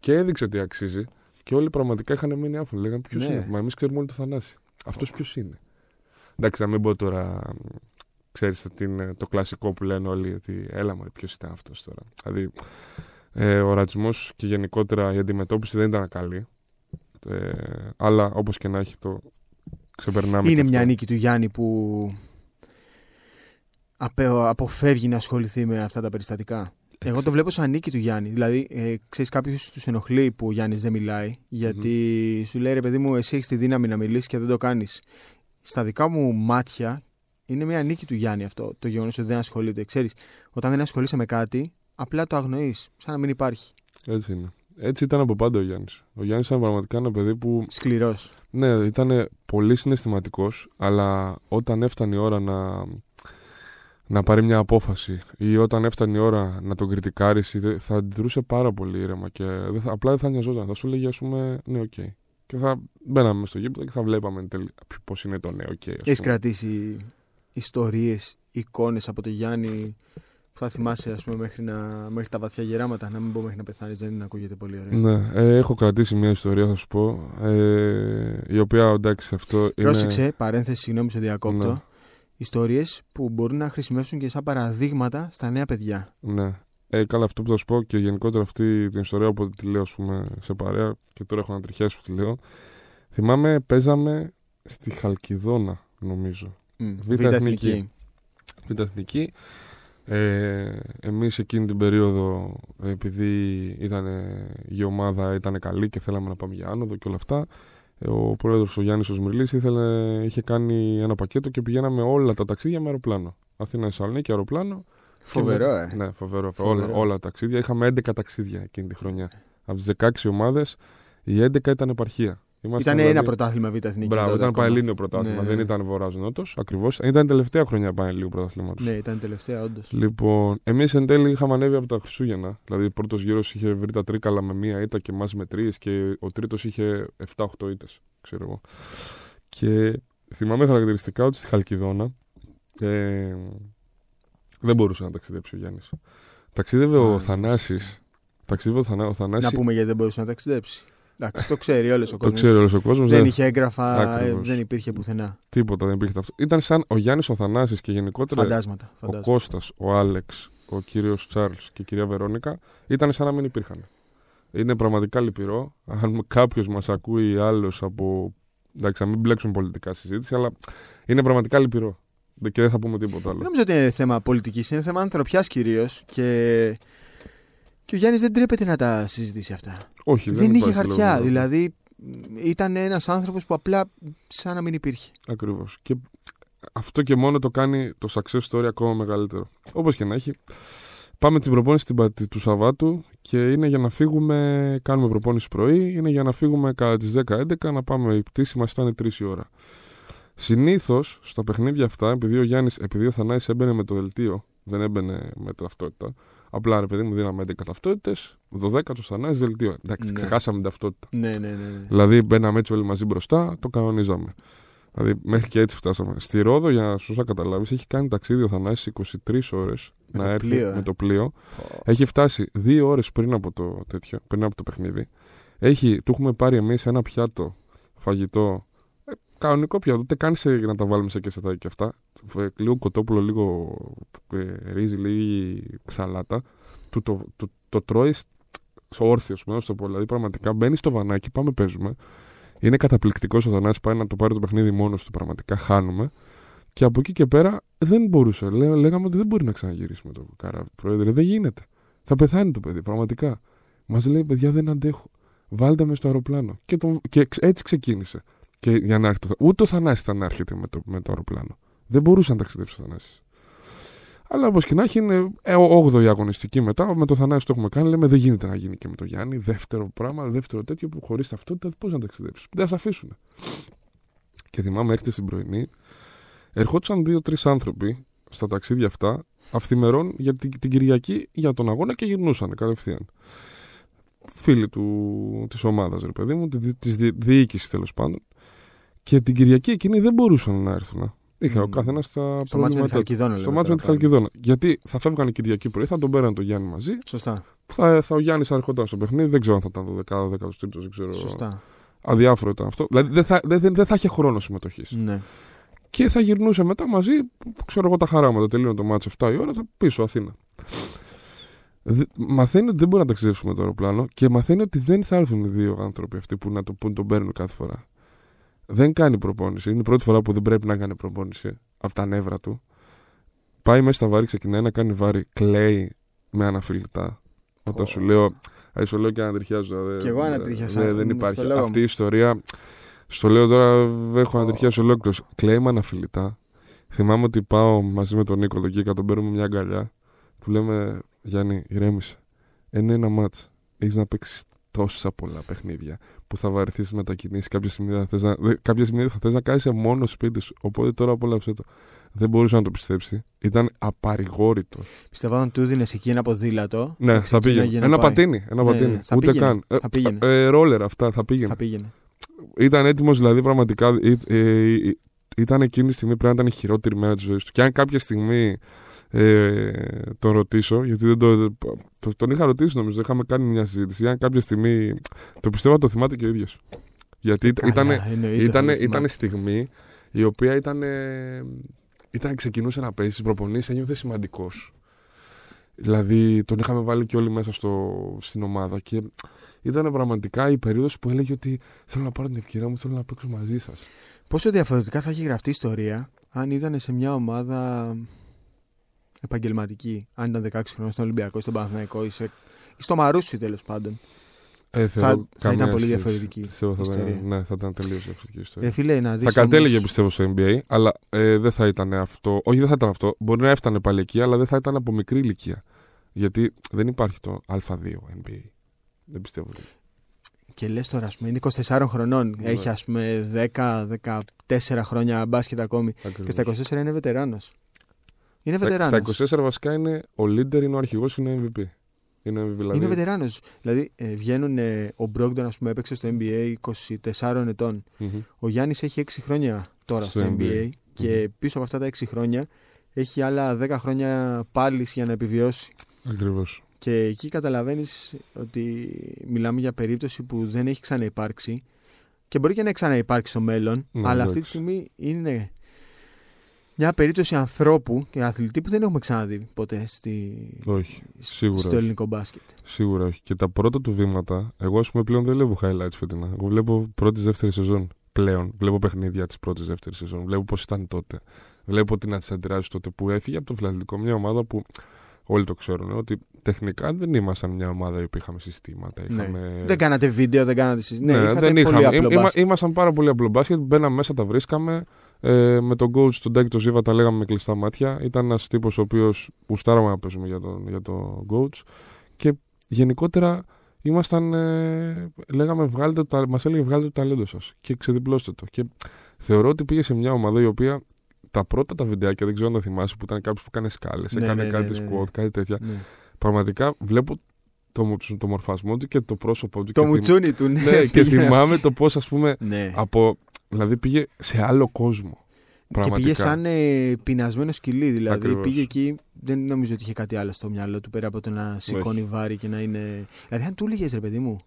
S3: Και έδειξε τι αξίζει. Και όλοι πραγματικά είχαν μείνει άφωνοι. Λέγανε ποιος
S2: Ναι.
S3: είναι. Μα εμείς ξέρουμε όλοι το Θανάση. Αυτός ποιος είναι. Εντάξει, να μην πω τώρα. Ξέρεις τι είναι το κλασικό που λένε όλοι ότι έλα μου ποιος ήταν αυτός τώρα. Δηλαδή ε, ο ρατσισμός και γενικότερα η αντιμετώπιση δεν ήταν καλή. Ε, αλλά όπως και να έχει το ξεπερνάμε
S2: Είναι
S3: και
S2: μια
S3: αυτό.
S2: νίκη του Γιάννη που απε- αποφεύγει να ασχοληθεί με αυτά τα περιστατικά; Εγώ το βλέπω σαν νίκη του Γιάννη. Δηλαδή, ε, ξέρεις, κάποιου τους ενοχλεί που ο Γιάννης δεν μιλάει, γιατί σου λέει ρε παιδί μου, εσύ έχεις τη δύναμη να μιλήσεις και δεν το κάνεις. Στα δικά μου μάτια είναι μια νίκη του Γιάννη αυτό το γεγονός ότι δεν ασχολείται. Ξέρεις, όταν δεν ασχολείσαι με κάτι, απλά το αγνοείς, σαν να μην υπάρχει.
S3: Έτσι είναι. Έτσι ήταν από πάντα ο Γιάννης. Ο Γιάννης ήταν πραγματικά ένα παιδί που
S2: Σκληρός.
S3: ναι, ήταν πολύ συναισθηματικός αλλά όταν έφτανε η ώρα να, να πάρει μια απόφαση ή όταν έφτανε η ώρα να τον κριτικάρεις είτε- θα αντιδρούσε πάρα πολύ ήρεμα και δεν θα, απλά δεν θα νοιαζόταν. Θα σου λέγε ας πούμε ναι οκ. Και θα μπαίναμε μες στο γήπεδο και θα βλέπαμε εν τέλει πώς είναι το ναι οκ. ας
S2: Έχεις
S3: πούμε.
S2: κρατήσει ιστορίες, εικόνες από τον Γιάννη που θα θυμάσαι ας πούμε, μέχρι, να, μέχρι τα βαθιά γεράματα. Να μην πω μέχρι να πεθάνεις, δεν ακούγεται πολύ ωραία.
S3: Ναι, ε, έχω κρατήσει μια ιστορία θα σου πω ε, η οποία εντάξει αυτό είναι...
S2: Πρόσεξε, παρένθεση, συγγνώμη σε διακόπτω.
S3: Ναι.
S2: Ιστορίες που μπορούν να χρησιμεύσουν και σαν παραδείγματα στα νέα παιδιά.
S3: Ναι. Ε, καλά, αυτό που θα σου πω και γενικότερα αυτή την ιστορία όποτε τη λέω ας πούμε, σε παρέα και τώρα έχω ανατριχιάσει που τη λέω. Θυμάμαι, παίζαμε στη Χαλκιδόνα, νομίζω.
S2: Μμ,
S3: Β' εθνική. Β' εθνική. Ε, εμείς εκείνη την περίοδο, επειδή ήταν η ομάδα ήταν καλή και θέλαμε να πάμε για άνοδο και όλα αυτά, ε, ο πρόεδρος ο Γιάννης ο Σμυρλής ήθελε, είχε κάνει ένα πακέτο και πηγαίναμε όλα τα ταξίδια με αεροπλάνο. Αθήνα Θεσσαλονίκη, αεροπλάνο
S2: Φοβερό,
S3: και
S2: ε.
S3: μετά- Ναι, φοβερό.
S2: Φοβερό.
S3: Όλα, όλα τα ταξίδια. Είχαμε 11 ταξίδια εκείνη τη χρονιά. Από τις 16 ομάδες, οι 11 ήταν επαρχία. Ήμασταν
S2: Ήταν
S3: δηλαδή-
S2: ένα πρωτάθλημα Β' Εθνική.
S3: Μπράβο,
S2: τότε
S3: ήταν
S2: ακόμα.
S3: Πανελλήνιο πρωτάθλημα.
S2: Ναι,
S3: Δεν
S2: ναι.
S3: ήταν Βορρά-Νότο. Ακριβώς. Ήταν η τελευταία χρονιά Πανελλήνιου πρωταθλήματος.
S2: Ναι, ήταν τελευταία, όντως.
S3: Λοιπόν, εμείς εν τέλει είχαμε ανέβει από τα Χριστούγεννα. Δηλαδή, ο πρώτος γύρος είχε βρει τα τρίκαλα με μία ήττα και εμάς με τρεις και ο τρίτος είχε 7-8 ήττες, ξέρω εγώ. Και θυμάμαι χαρακτηριστικά ότι στη Χαλκιδόνα ε, δεν μπορούσε να ταξιδέψει ο Γιάννης. Ταξίδευε
S2: Α,
S3: ο
S2: ναι,
S3: Θανάσης. Ταξίδευε ο, Θανά, ο
S2: Να
S3: Θανάσης,
S2: πούμε γιατί δεν μπορούσε να ταξιδέψει. Εντάξει, το ξέρει όλος ο
S3: Το
S2: κόσμος.
S3: ξέρει όλος ο κόσμος.
S2: Δεν είχε έγγραφα, ε,
S3: Ακριβώς.
S2: δεν υπήρχε πουθενά.
S3: Τίποτα, δεν υπήρχε αυτό. Ήταν σαν ο Γιάννης ο Θανάσης και γενικότερα
S2: Φαντάσματα.
S3: ο
S2: φαντάσματα.
S3: Κώστας, ο Άλεξ, ο κύριος Τσάρλς και η κυρία Βερόνικα ήταν σαν να μην υπήρχαν. Είναι πραγματικά λυπηρό. Αν κάποιος μας ακούει άλλος από... Εντάξει, να μην μπλέξουν πολιτικά συζήτηση, αλλά είναι πραγματικά λυπηρό. Και δεν θα πούμε τίποτα
S2: Δεν
S3: άλλο.
S2: νομίζω ότι είναι θέμα πολιτικής, είναι θέμα ανθρωπιάς κυρίως. Και... και ο Γιάννης δεν τρέπεται να τα συζητήσει αυτά.
S3: Όχι,
S2: Δεν,
S3: δεν,
S2: είχε
S3: υπάρχει
S2: χαρτιά.
S3: λόγος.
S2: Δηλαδή μ, ήταν ένας άνθρωπος που απλά σαν να μην υπήρχε.
S3: Ακριβώς. Και αυτό και μόνο το κάνει το success story ακόμα μεγαλύτερο. Όπως και να έχει. Πάμε την προπόνηση την Πα- του Σαββάτου και είναι για να φύγουμε, κάνουμε προπόνηση πρωί, είναι για να φύγουμε κατά τις 10-11 να πάμε, η πτήση μας ήταν 3 η ώρα. Συνήθως στα παιχνίδια αυτά, επειδή ο Γιάννης, επειδή ο Θανάης έμπαινε με το δελτίο, δεν έμπαινε με ταυτότητα, Απλά ρε παιδί μου δίναμε 11 ταυτότητες, 12 ο Θανάσης δελτίο. Εντάξει,
S2: Ναι.
S3: ξεχάσαμε την ταυτότητα.
S2: Ναι, ναι, ναι. ναι.
S3: Δηλαδή μπαίναμε έτσι όλοι μαζί μπροστά, το κανονίζαμε. Δηλαδή μέχρι και έτσι φτάσαμε. Στη Ρόδο, για να σου καταλάβεις, έχει κάνει ταξίδι ο Θανάσης 23 ώρες
S2: Με
S3: να
S2: το
S3: έρθει
S2: πλοίο, ε.
S3: με το πλοίο. Έχει φτάσει δύο ώρες πριν από το τέτοιο, πριν από το παιχνίδι. Έχει, του έχουμε πάρει εμείς ένα πιάτο φαγητό. Ε, κανονικό πιάτο, ούτε καν σε, να τα βάλουμε σε κεσετάκι και αυτά. Ε, Λίγο κοτόπουλο, λίγο ε, ρύζι, λίγη σαλάτα. Του το, το, το τρώεις όρθιο, να σου το πω. Δηλαδή, πραγματικά μπαίνεις στο βανάκι, πάμε, παίζουμε. Είναι καταπληκτικός ο Θανάσης, πάει να το πάρει το παιχνίδι μόνος του. Πραγματικά χάνουμε. Και από εκεί και πέρα δεν μπορούσε. Λέ, λέγαμε ότι δεν μπορεί να ξαναγυρίσει με το καράβι. Πρόεδρε, δεν γίνεται. Θα πεθάνει το παιδί, πραγματικά. Μας λέει, παιδιά, δεν αντέχω. Βάλτε με στο αεροπλάνο. Και, τον, και εξ- έτσι ξεκίνησε. Και για να έρθει το, ούτε ο Θανάσης ήταν να έρχεται με το, με το αεροπλάνο. Δεν μπορούσε να ταξιδέψει ο Θανάσης. Αλλά όπως και να έχει, είναι 8η αγωνιστική μετά. Με το Θανάση το έχουμε κάνει. Λέμε δεν γίνεται να γίνει και με το Γιάννη. Δεύτερο πράγμα, δεύτερο τέτοιο που χωρίς ταυτότητα πώ να ταξιδέψεις. Δεν θα σε αφήσουν. Και θυμάμαι έρχεται στην πρωινή, ερχόντουσαν δύο-τρεις άνθρωποι στα ταξίδια αυτά, αυθημερών για την, την Κυριακή για τον αγώνα και γυρνούσαν κατευθείαν. Φίλοι του, της ομάδας, ρε παιδί μου, τη- της δι, διοίκησης τέλος πάντων. Και την Κυριακή εκείνη δεν μπορούσαν να έρθουν. Είχε ο
S2: Μμμ.
S3: καθένας τα
S2: Στο μάτσο με τη
S3: προβλήματά του.
S2: Χαλκιδόνα.
S3: Στο
S2: λέμε
S3: μάτσο με
S2: τώρα
S3: τη
S2: πάλι.
S3: Χαλκιδόνα. Γιατί θα φεύγαν Κυριακή πρωί, θα τον πέραν τον Γιάννη μαζί.
S2: Σωστά.
S3: Θα, θα ο Γιάννης θα ερχόταν στο παιχνίδι. Δεν ξέρω αν θα ήταν το 10 13ο, δεν ξέρω.
S2: Σωστά.
S3: Αδιάφορο ήταν αυτό. Δηλαδή δεν θα, δεν, δεν, δεν θα είχε χρόνο συμμετοχής.
S2: Ναι.
S3: Και θα γυρνούσε μετά μαζί, ξέρω εγώ τα χαράματα. Τελείωνε το μάτσο 7 η ώρα, θα πίσω Αθήνα. Δε- μαθαίνει ότι δεν μπορεί να ταξιδέψει με το αεροπλάνο και μαθαίνει ότι δεν θα έρθουν οι δύο άνθρωποι αυτοί που, να το, που τον παίρνουν κάθε φορά. Δεν κάνει προπόνηση. Είναι η πρώτη φορά που δεν πρέπει να κάνει προπόνηση από τα νεύρα του. Πάει μέσα στα βάρη, ξεκινάει να κάνει βάρη, κλαίει με αναφιλητά. Όταν
S2: Ω.
S3: σου λέω, α, σου λέω και ανατριχιάζω. δε-
S2: Κι εγώ
S3: δε-
S2: ανατριχιάσα,
S3: δε- Δεν
S2: στο
S3: υπάρχει.
S2: λόγο
S3: Αυτή
S2: μου.
S3: η ιστορία, στο λέω τώρα, έχω ανατριχιάσει ολόκληρος. Κλαίει με αναφιλητά. Θυμάμαι ότι πάω μαζί με τον Νίκο τον Κίκα, τον παίρνουμε μια αγκαλιά. Του λέμε, Γιάννη, ηρέμησε. Είναι ένα μάτς. Έχεις να παίξεις τόσα πολλά παιχνίδια που θα βαρεθείς μετακινήσεις. Κάποια στιγμή θα θες να, δε- κάποια στιγμή θα θες να κάνεις μόνο σπίτι σου. Οπότε τώρα απόλαυσέ το. Δεν μπορούσε να το πιστέψει. Ήταν απαρηγόρητο.
S2: Πιστεύω αν του δίνει εκεί ένα ποδήλατο.
S3: Ναι, θα
S2: ξεκίναγε
S3: πήγαινε.
S2: να
S3: Ένα
S2: πάει.
S3: πατίνι. Ένα
S2: Ναι,
S3: πατίνι.
S2: ναι, θα
S3: Ούτε
S2: πήγαινε,
S3: καν. Ε,
S2: θα πήγαινε.
S3: ε, ρόλερ αυτά θα πήγαινε.
S2: Θα πήγαινε.
S3: Ήταν έτοιμος δηλαδή πραγματικά. ε, ε, ε, ήταν εκείνη τη στιγμή πρέπει να ήταν η χειρότερη μέρα της ζωής του. Και αν κάποια στιγμή ε, τον ρωτήσω, γιατί δεν το, το- τον είχα ρωτήσει νομίζω, είχαμε κάνει μια συζήτηση. Αν κάποια στιγμή. Το πιστεύω ότι το θυμάται και ο ίδιος. Γιατί ήταν,
S2: Καλά, εννοείται,
S3: ήταν,
S2: θα το
S3: ήταν
S2: θυμάμαι.
S3: στιγμή η οποία ήταν. ήταν ξεκινούσε να παίζει στι προπονήσεις, ένιωθε σημαντικός. Δηλαδή τον είχαμε βάλει και όλοι μέσα στο, στην ομάδα και ήταν πραγματικά η περίοδος που έλεγε ότι θέλω να πάρω την ευκαιρία μου, θέλω να παίξω μαζί σας.
S2: Πόσο διαφορετικά θα έχει γραφτεί η ιστορία αν ήταν σε μια ομάδα επαγγελματική. Αν ήταν 16 χρόνια στον Ολυμπιακό, στον Παναθηναϊκό ή, σε... ή στο Μαρούσι τέλος πάντων.
S3: Ε,
S2: Θα-
S3: θεωρώ
S2: θα ήταν
S3: καμία
S2: πολύ
S3: σχέση.
S2: διαφορετική
S3: Πιστεύω θα
S2: ιστορία.
S3: ήταν, ναι, θα ήταν τελείως διαφορετική ιστορία.
S2: Ρε φίλε, να δεις
S3: θα κατέληγε
S2: όμως-
S3: πιστεύω στο NBA, αλλά ε, δεν θα ήταν αυτό. Όχι, δεν θα ήταν αυτό. Μπορεί να έφτανε πάλι εκεί, αλλά δεν θα ήταν από μικρή ηλικία. Γιατί δεν υπάρχει το Α2 NBA. Δεν πιστεύω.
S2: Και λες τώρα, ας πούμε, είναι 24 χρονών.
S3: Ναι.
S2: Έχει, ας πούμε, 10-14 χρόνια μπάσκετ ακόμη.
S3: Ακριβώς.
S2: Και στα 24 είναι βετεράνος. Είναι
S3: Στα-
S2: βετεράνος.
S3: Στα 24 βασικά είναι ο leader, είναι ο αρχηγός, είναι ο MVP. Είναι ο MVP, δηλαδή.
S2: Είναι βετεράνος. Δηλαδή, ε, βγαίνουν. ε, ο Μπρόγκτον, ας πούμε, έπαιξε στο NBA 24 ετών.
S3: Μμμ.
S2: Ο Γιάννης έχει 6 χρόνια τώρα στο,
S3: Στο
S2: NBA.
S3: NBA.
S2: Και πίσω από αυτά τα 6 χρόνια έχει άλλα 10 χρόνια πάλι για να επιβιώσει.
S3: Ακριβώς.
S2: Και εκεί καταλαβαίνεις ότι μιλάμε για περίπτωση που δεν έχει ξαναυπάρξει και μπορεί και να ξαναυπάρξει στο μέλλον,
S3: Ναι,
S2: αλλά αυτή τη
S3: εντάξει.
S2: στιγμή είναι μια περίπτωση ανθρώπου και αθλητή που δεν έχουμε ξαναδεί ποτέ στη...
S3: Όχι. Σίγουρα.
S2: στο
S3: όχι.
S2: ελληνικό μπάσκετ.
S3: Σίγουρα όχι. Και τα πρώτα του βήματα, εγώ ας πούμε πλέον δεν βλέπω highlights φετινά. Εγώ βλέπω πρώτη-δεύτερη σεζόν πλέον. Βλέπω παιχνίδια της πρώτη-δεύτερη σεζόν. Βλέπω πώς ήταν τότε. Βλέπω την αντιδράσεις τότε που έφυγε από το φιλαθλητικό. Μια ομάδα που όλοι το ξέρουν ότι τεχνικά δεν ήμασταν μια ομάδα που είχαμε συστήματα.
S2: Ναι.
S3: Είχαμε...
S2: Δεν κάνατε βίντεο, δεν κάνατε συζήτηση. Ναι, είχατε
S3: δεν
S2: πολύ
S3: είχαμε.
S2: απλό
S3: Είμα-
S2: μπάσκετ.
S3: ήμασταν πάρα πολύ απλό μπάσκετ. Μπαίναμε μέσα, τα βρίσκαμε. Ε, με τον coach τον Ντάκη τον Ζήβα τα λέγαμε με κλειστά μάτια. Ήταν ένας τύπος ο οποίος γουστάραμε να παίζουμε για τον, για τον coach. Και γενικότερα ήμασταν. Ε, λέγαμε, βγάλετε το, μας έλεγε βγάλετε το ταλέντο σας και ξεδιπλώστε το. Και θεωρώ ότι πήγε σε μια ομάδα η οποία τα πρώτα τα βιντεάκια, δεν ξέρω αν τα θυμάσαι, που ήταν κάποιος που έκανε σκάλες,
S2: Ναι,
S3: έκανε
S2: ναι, ναι,
S3: κάτι
S2: ναι, ναι.
S3: squat, κάτι τέτοια.
S2: Ναι.
S3: πραγματικά βλέπω το, μουτσου- το μορφασμό του και το πρόσωπό του.
S2: Το
S3: και θυμ-
S2: μουτσούνι του, ναι.
S3: Ναι, και
S2: πήγε-
S3: θυμάμαι το πώς, ας πούμε,
S2: Ναι.
S3: από. Δηλαδή πήγε σε άλλο κόσμο.
S2: Και
S3: Πραγματικά.
S2: πήγε σαν ε, πεινασμένο σκυλί. Δηλαδή
S3: Ακριβώς.
S2: πήγε εκεί, δεν νομίζω ότι είχε κάτι άλλο στο μυαλό του πέρα από το να σηκώνει βάρη και να είναι. Δηλαδή, αν του έλεγες ρε παιδί μου,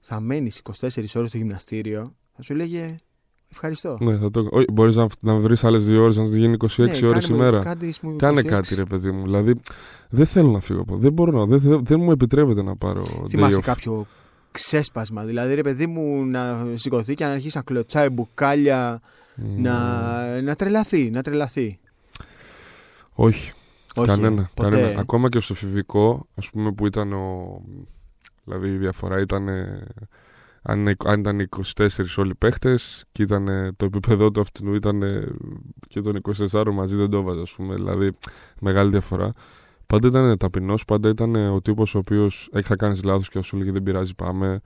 S2: θα μένεις 24 ώρες στο γυμναστήριο, θα σου έλεγε Ευχαριστώ.
S3: Ναι, θα το... Όχι, μπορείς να, να βρεις άλλες δύο ώρες να το γίνει 26
S2: Ναι,
S3: ώρες
S2: κάνε μου-
S3: ημέρα.
S2: κάντε μου
S3: Κάνε
S2: 26.
S3: κάτι, ρε παιδί μου. Δηλαδή, δεν θέλω να φύγω από εδώ. Δεν μπορώ να. Δεν, δεν, δεν μου επιτρέπεται να πάρω. day
S2: Θυμάσαι
S3: off.
S2: κάποιο ξέσπασμα. Δηλαδή, ρε παιδί μου, να σηκωθεί και να αρχίσει να κλωτσάει μπουκάλια,
S3: Μμμ.
S2: να, να τρελαθεί. Να τρελαθεί.
S3: Όχι,
S2: Όχι,
S3: κανένα,
S2: ποτέ.
S3: κανένα. Ακόμα και στο φιβικό, ας πούμε, που ήταν ο. Δηλαδή η διαφορά ήταν. ε, Αν, είναι- αν ήταν 24 όλοι οι παίχτες και ήταν ε, το επίπεδο του αυτού ήταν ε, και των 24 μαζί δεν το έβαζε, ας πούμε. Δηλαδή μεγάλη διαφορά. Πάντα ήταν ταπεινός, πάντα ήταν ε, ο τύπος ο οποίος έχει θα κάνεις λάθος και θα σου λέγει δεν πειράζει, πάμε.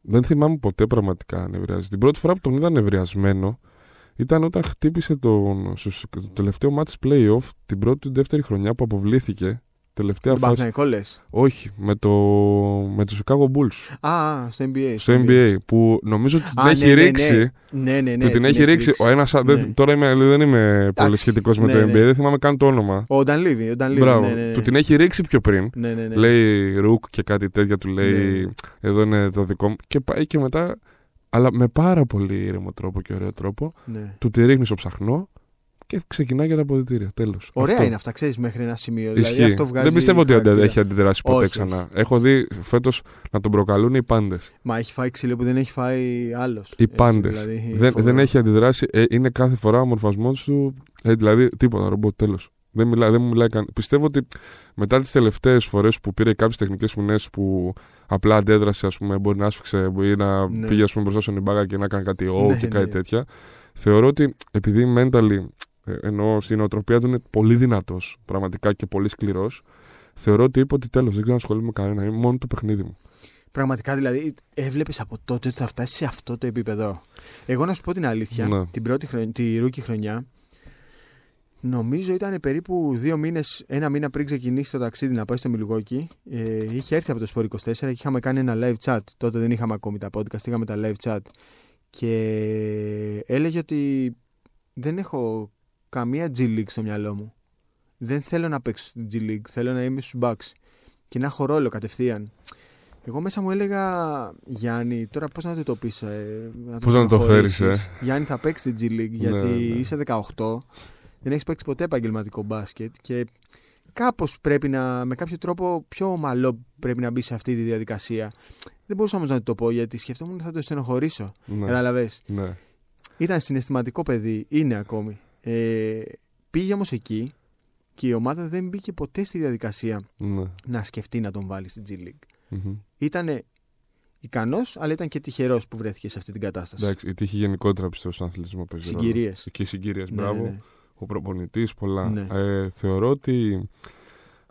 S3: Δεν θυμάμαι ποτέ πραγματικά αν νευριάζει. Την πρώτη φορά που τον είδα νευριασμένο ήταν όταν χτύπησε τον, στο, στο τελευταίο match playoff την πρώτη του δεύτερη χρονιά που αποβλήθηκε. Τελευταία
S2: Τον
S3: φάση.
S2: Παναθηναϊκό λες;
S3: Όχι, με το, με το Chicago Bulls.
S2: Α, α, στο NBA.
S3: Στο NBA. Που νομίζω ότι την
S2: Α,
S3: έχει
S2: ναι, ναι, ναι.
S3: ρίξει.
S2: Ναι, ναι, ναι.
S3: του την έχει ρίξει. Ο ένας, α- δεν-
S2: Ναι.
S3: τώρα είμαι, δεν είμαι πολύ σχετικός με
S2: ναι,
S3: το NBA,
S2: ναι.
S3: δεν θυμάμαι καν το όνομα.
S2: Ο Ντανλίβι. Ο Ντανλίβι.
S3: Μπράβο.
S2: Ναι, ναι, ναι.
S3: Του την έχει ρίξει πιο πριν.
S2: Ναι, ναι, ναι.
S3: Λέει Ρουκ και κάτι τέτοια, του λέει
S2: Ναι.
S3: εδώ είναι το δικό μου. Και πάει και μετά, αλλά με πάρα πολύ ήρεμο τρόπο και ωραίο τρόπο,
S2: ναι.
S3: του τη ρίχνει στο ψαχνό και ξεκινάει για τα αποδητήρια. Τέλος.
S2: Ωραία είναι αυτά, ξέρεις, μέχρι ένα σημείο. Δηλαδή,
S3: Ισχύει.
S2: αυτό βγάζει
S3: δεν πιστεύω ότι
S2: χαρακτήρα.
S3: έχει αντιδράσει ποτέ
S2: Όχι,
S3: ξανά. Έχω δει φέτος να τον προκαλούν οι πάντες.
S2: Μα έχει φάει ξύλο που δεν έχει φάει άλλος.
S3: Οι πάντες.
S2: Δηλαδή,
S3: δεν, δεν έχει αντιδράσει. Ε, είναι κάθε φορά ο μορφασμός του. Ε, δηλαδή τίποτα, ρομπότ, τέλος. Δεν, μιλά, δεν μου μιλάει καν. Πιστεύω ότι μετά τις τελευταίες φορές που πήρε κάποιες τεχνικές μηνέ που απλά αντέδρασε, ας πούμε, μπορεί να άσφιξε, μπορεί να
S2: Ναι.
S3: πήγε ας πούμε, μπροστά στον Ιμπάγα και να κάνει κάτι «ω»
S2: Ναι,
S3: και κάτι
S2: ναι.
S3: τέτοια. Θεωρώ ότι επειδή mentally, ε, ενώ στην οτροπία του είναι πολύ δυνατός πραγματικά και πολύ σκληρός, θεωρώ ότι είπε ότι τέλος, δεν ξέρω να ασχολούμαι με κανένα, είναι μόνο το παιχνίδι μου.
S2: Πραγματικά δηλαδή έβλεπες από τότε ότι θα φτάσει σε αυτό το επίπεδο. Εγώ να σου πω την αλήθεια,
S3: Ναι.
S2: την πρώτη χρονιά, τη ρούκη χρονιά, νομίζω ήταν περίπου δύο μήνες, ένα μήνα πριν ξεκινήσει το ταξίδι να πάει στο Μιλγόκι. Ε, είχε έρθει από το Σπορ 24 και είχαμε κάνει ένα live chat. Τότε δεν είχαμε ακόμη τα podcast, είχαμε τα live chat. Και έλεγε ότι δεν έχω καμία G League στο μυαλό μου. Δεν θέλω να παίξω στην G League, θέλω να είμαι στους Bucks και να έχω ρόλο κατευθείαν. Εγώ μέσα μου έλεγα Γιάννη, τώρα πώς να το το πεις ε, να
S3: Πώς να το
S2: προχωρήσεις;
S3: φέρεις, ε;
S2: Γιάννη θα παίξεις στην G League γιατί
S3: Ναι, ναι.
S2: είσαι 18 δεν έχεις παίξει ποτέ επαγγελματικό μπάσκετ και κάπως πρέπει να, με κάποιο τρόπο πιο ομαλό πρέπει να μπει σε αυτή τη διαδικασία. Δεν μπορούσα όμως να το πω γιατί σκεφτόμουν ότι θα το στενοχωρήσω.
S3: Ναι.
S2: Καταλαβες.
S3: ναι.
S2: Ήταν συναισθηματικό παιδί, είναι ακόμη. Ε, πήγε όμως εκεί και η ομάδα δεν μπήκε ποτέ στη διαδικασία
S3: ναι.
S2: να σκεφτεί να τον βάλει στην G League.
S3: Μμμ.
S2: Ήταν ικανός, αλλά ήταν και τυχερός που βρέθηκε σε αυτή την κατάσταση.
S3: Εντάξει, η τύχη γενικότερα πιστεύω στον αθλητισμό παίζει ρόλο.
S2: Συγκυρίες.
S3: Και οι συγκυρίες,
S2: Ναι,
S3: μπράβο.
S2: ναι, ναι.
S3: Ο προπονητής, πολλά.
S2: Ναι.
S3: Ε, θεωρώ ότι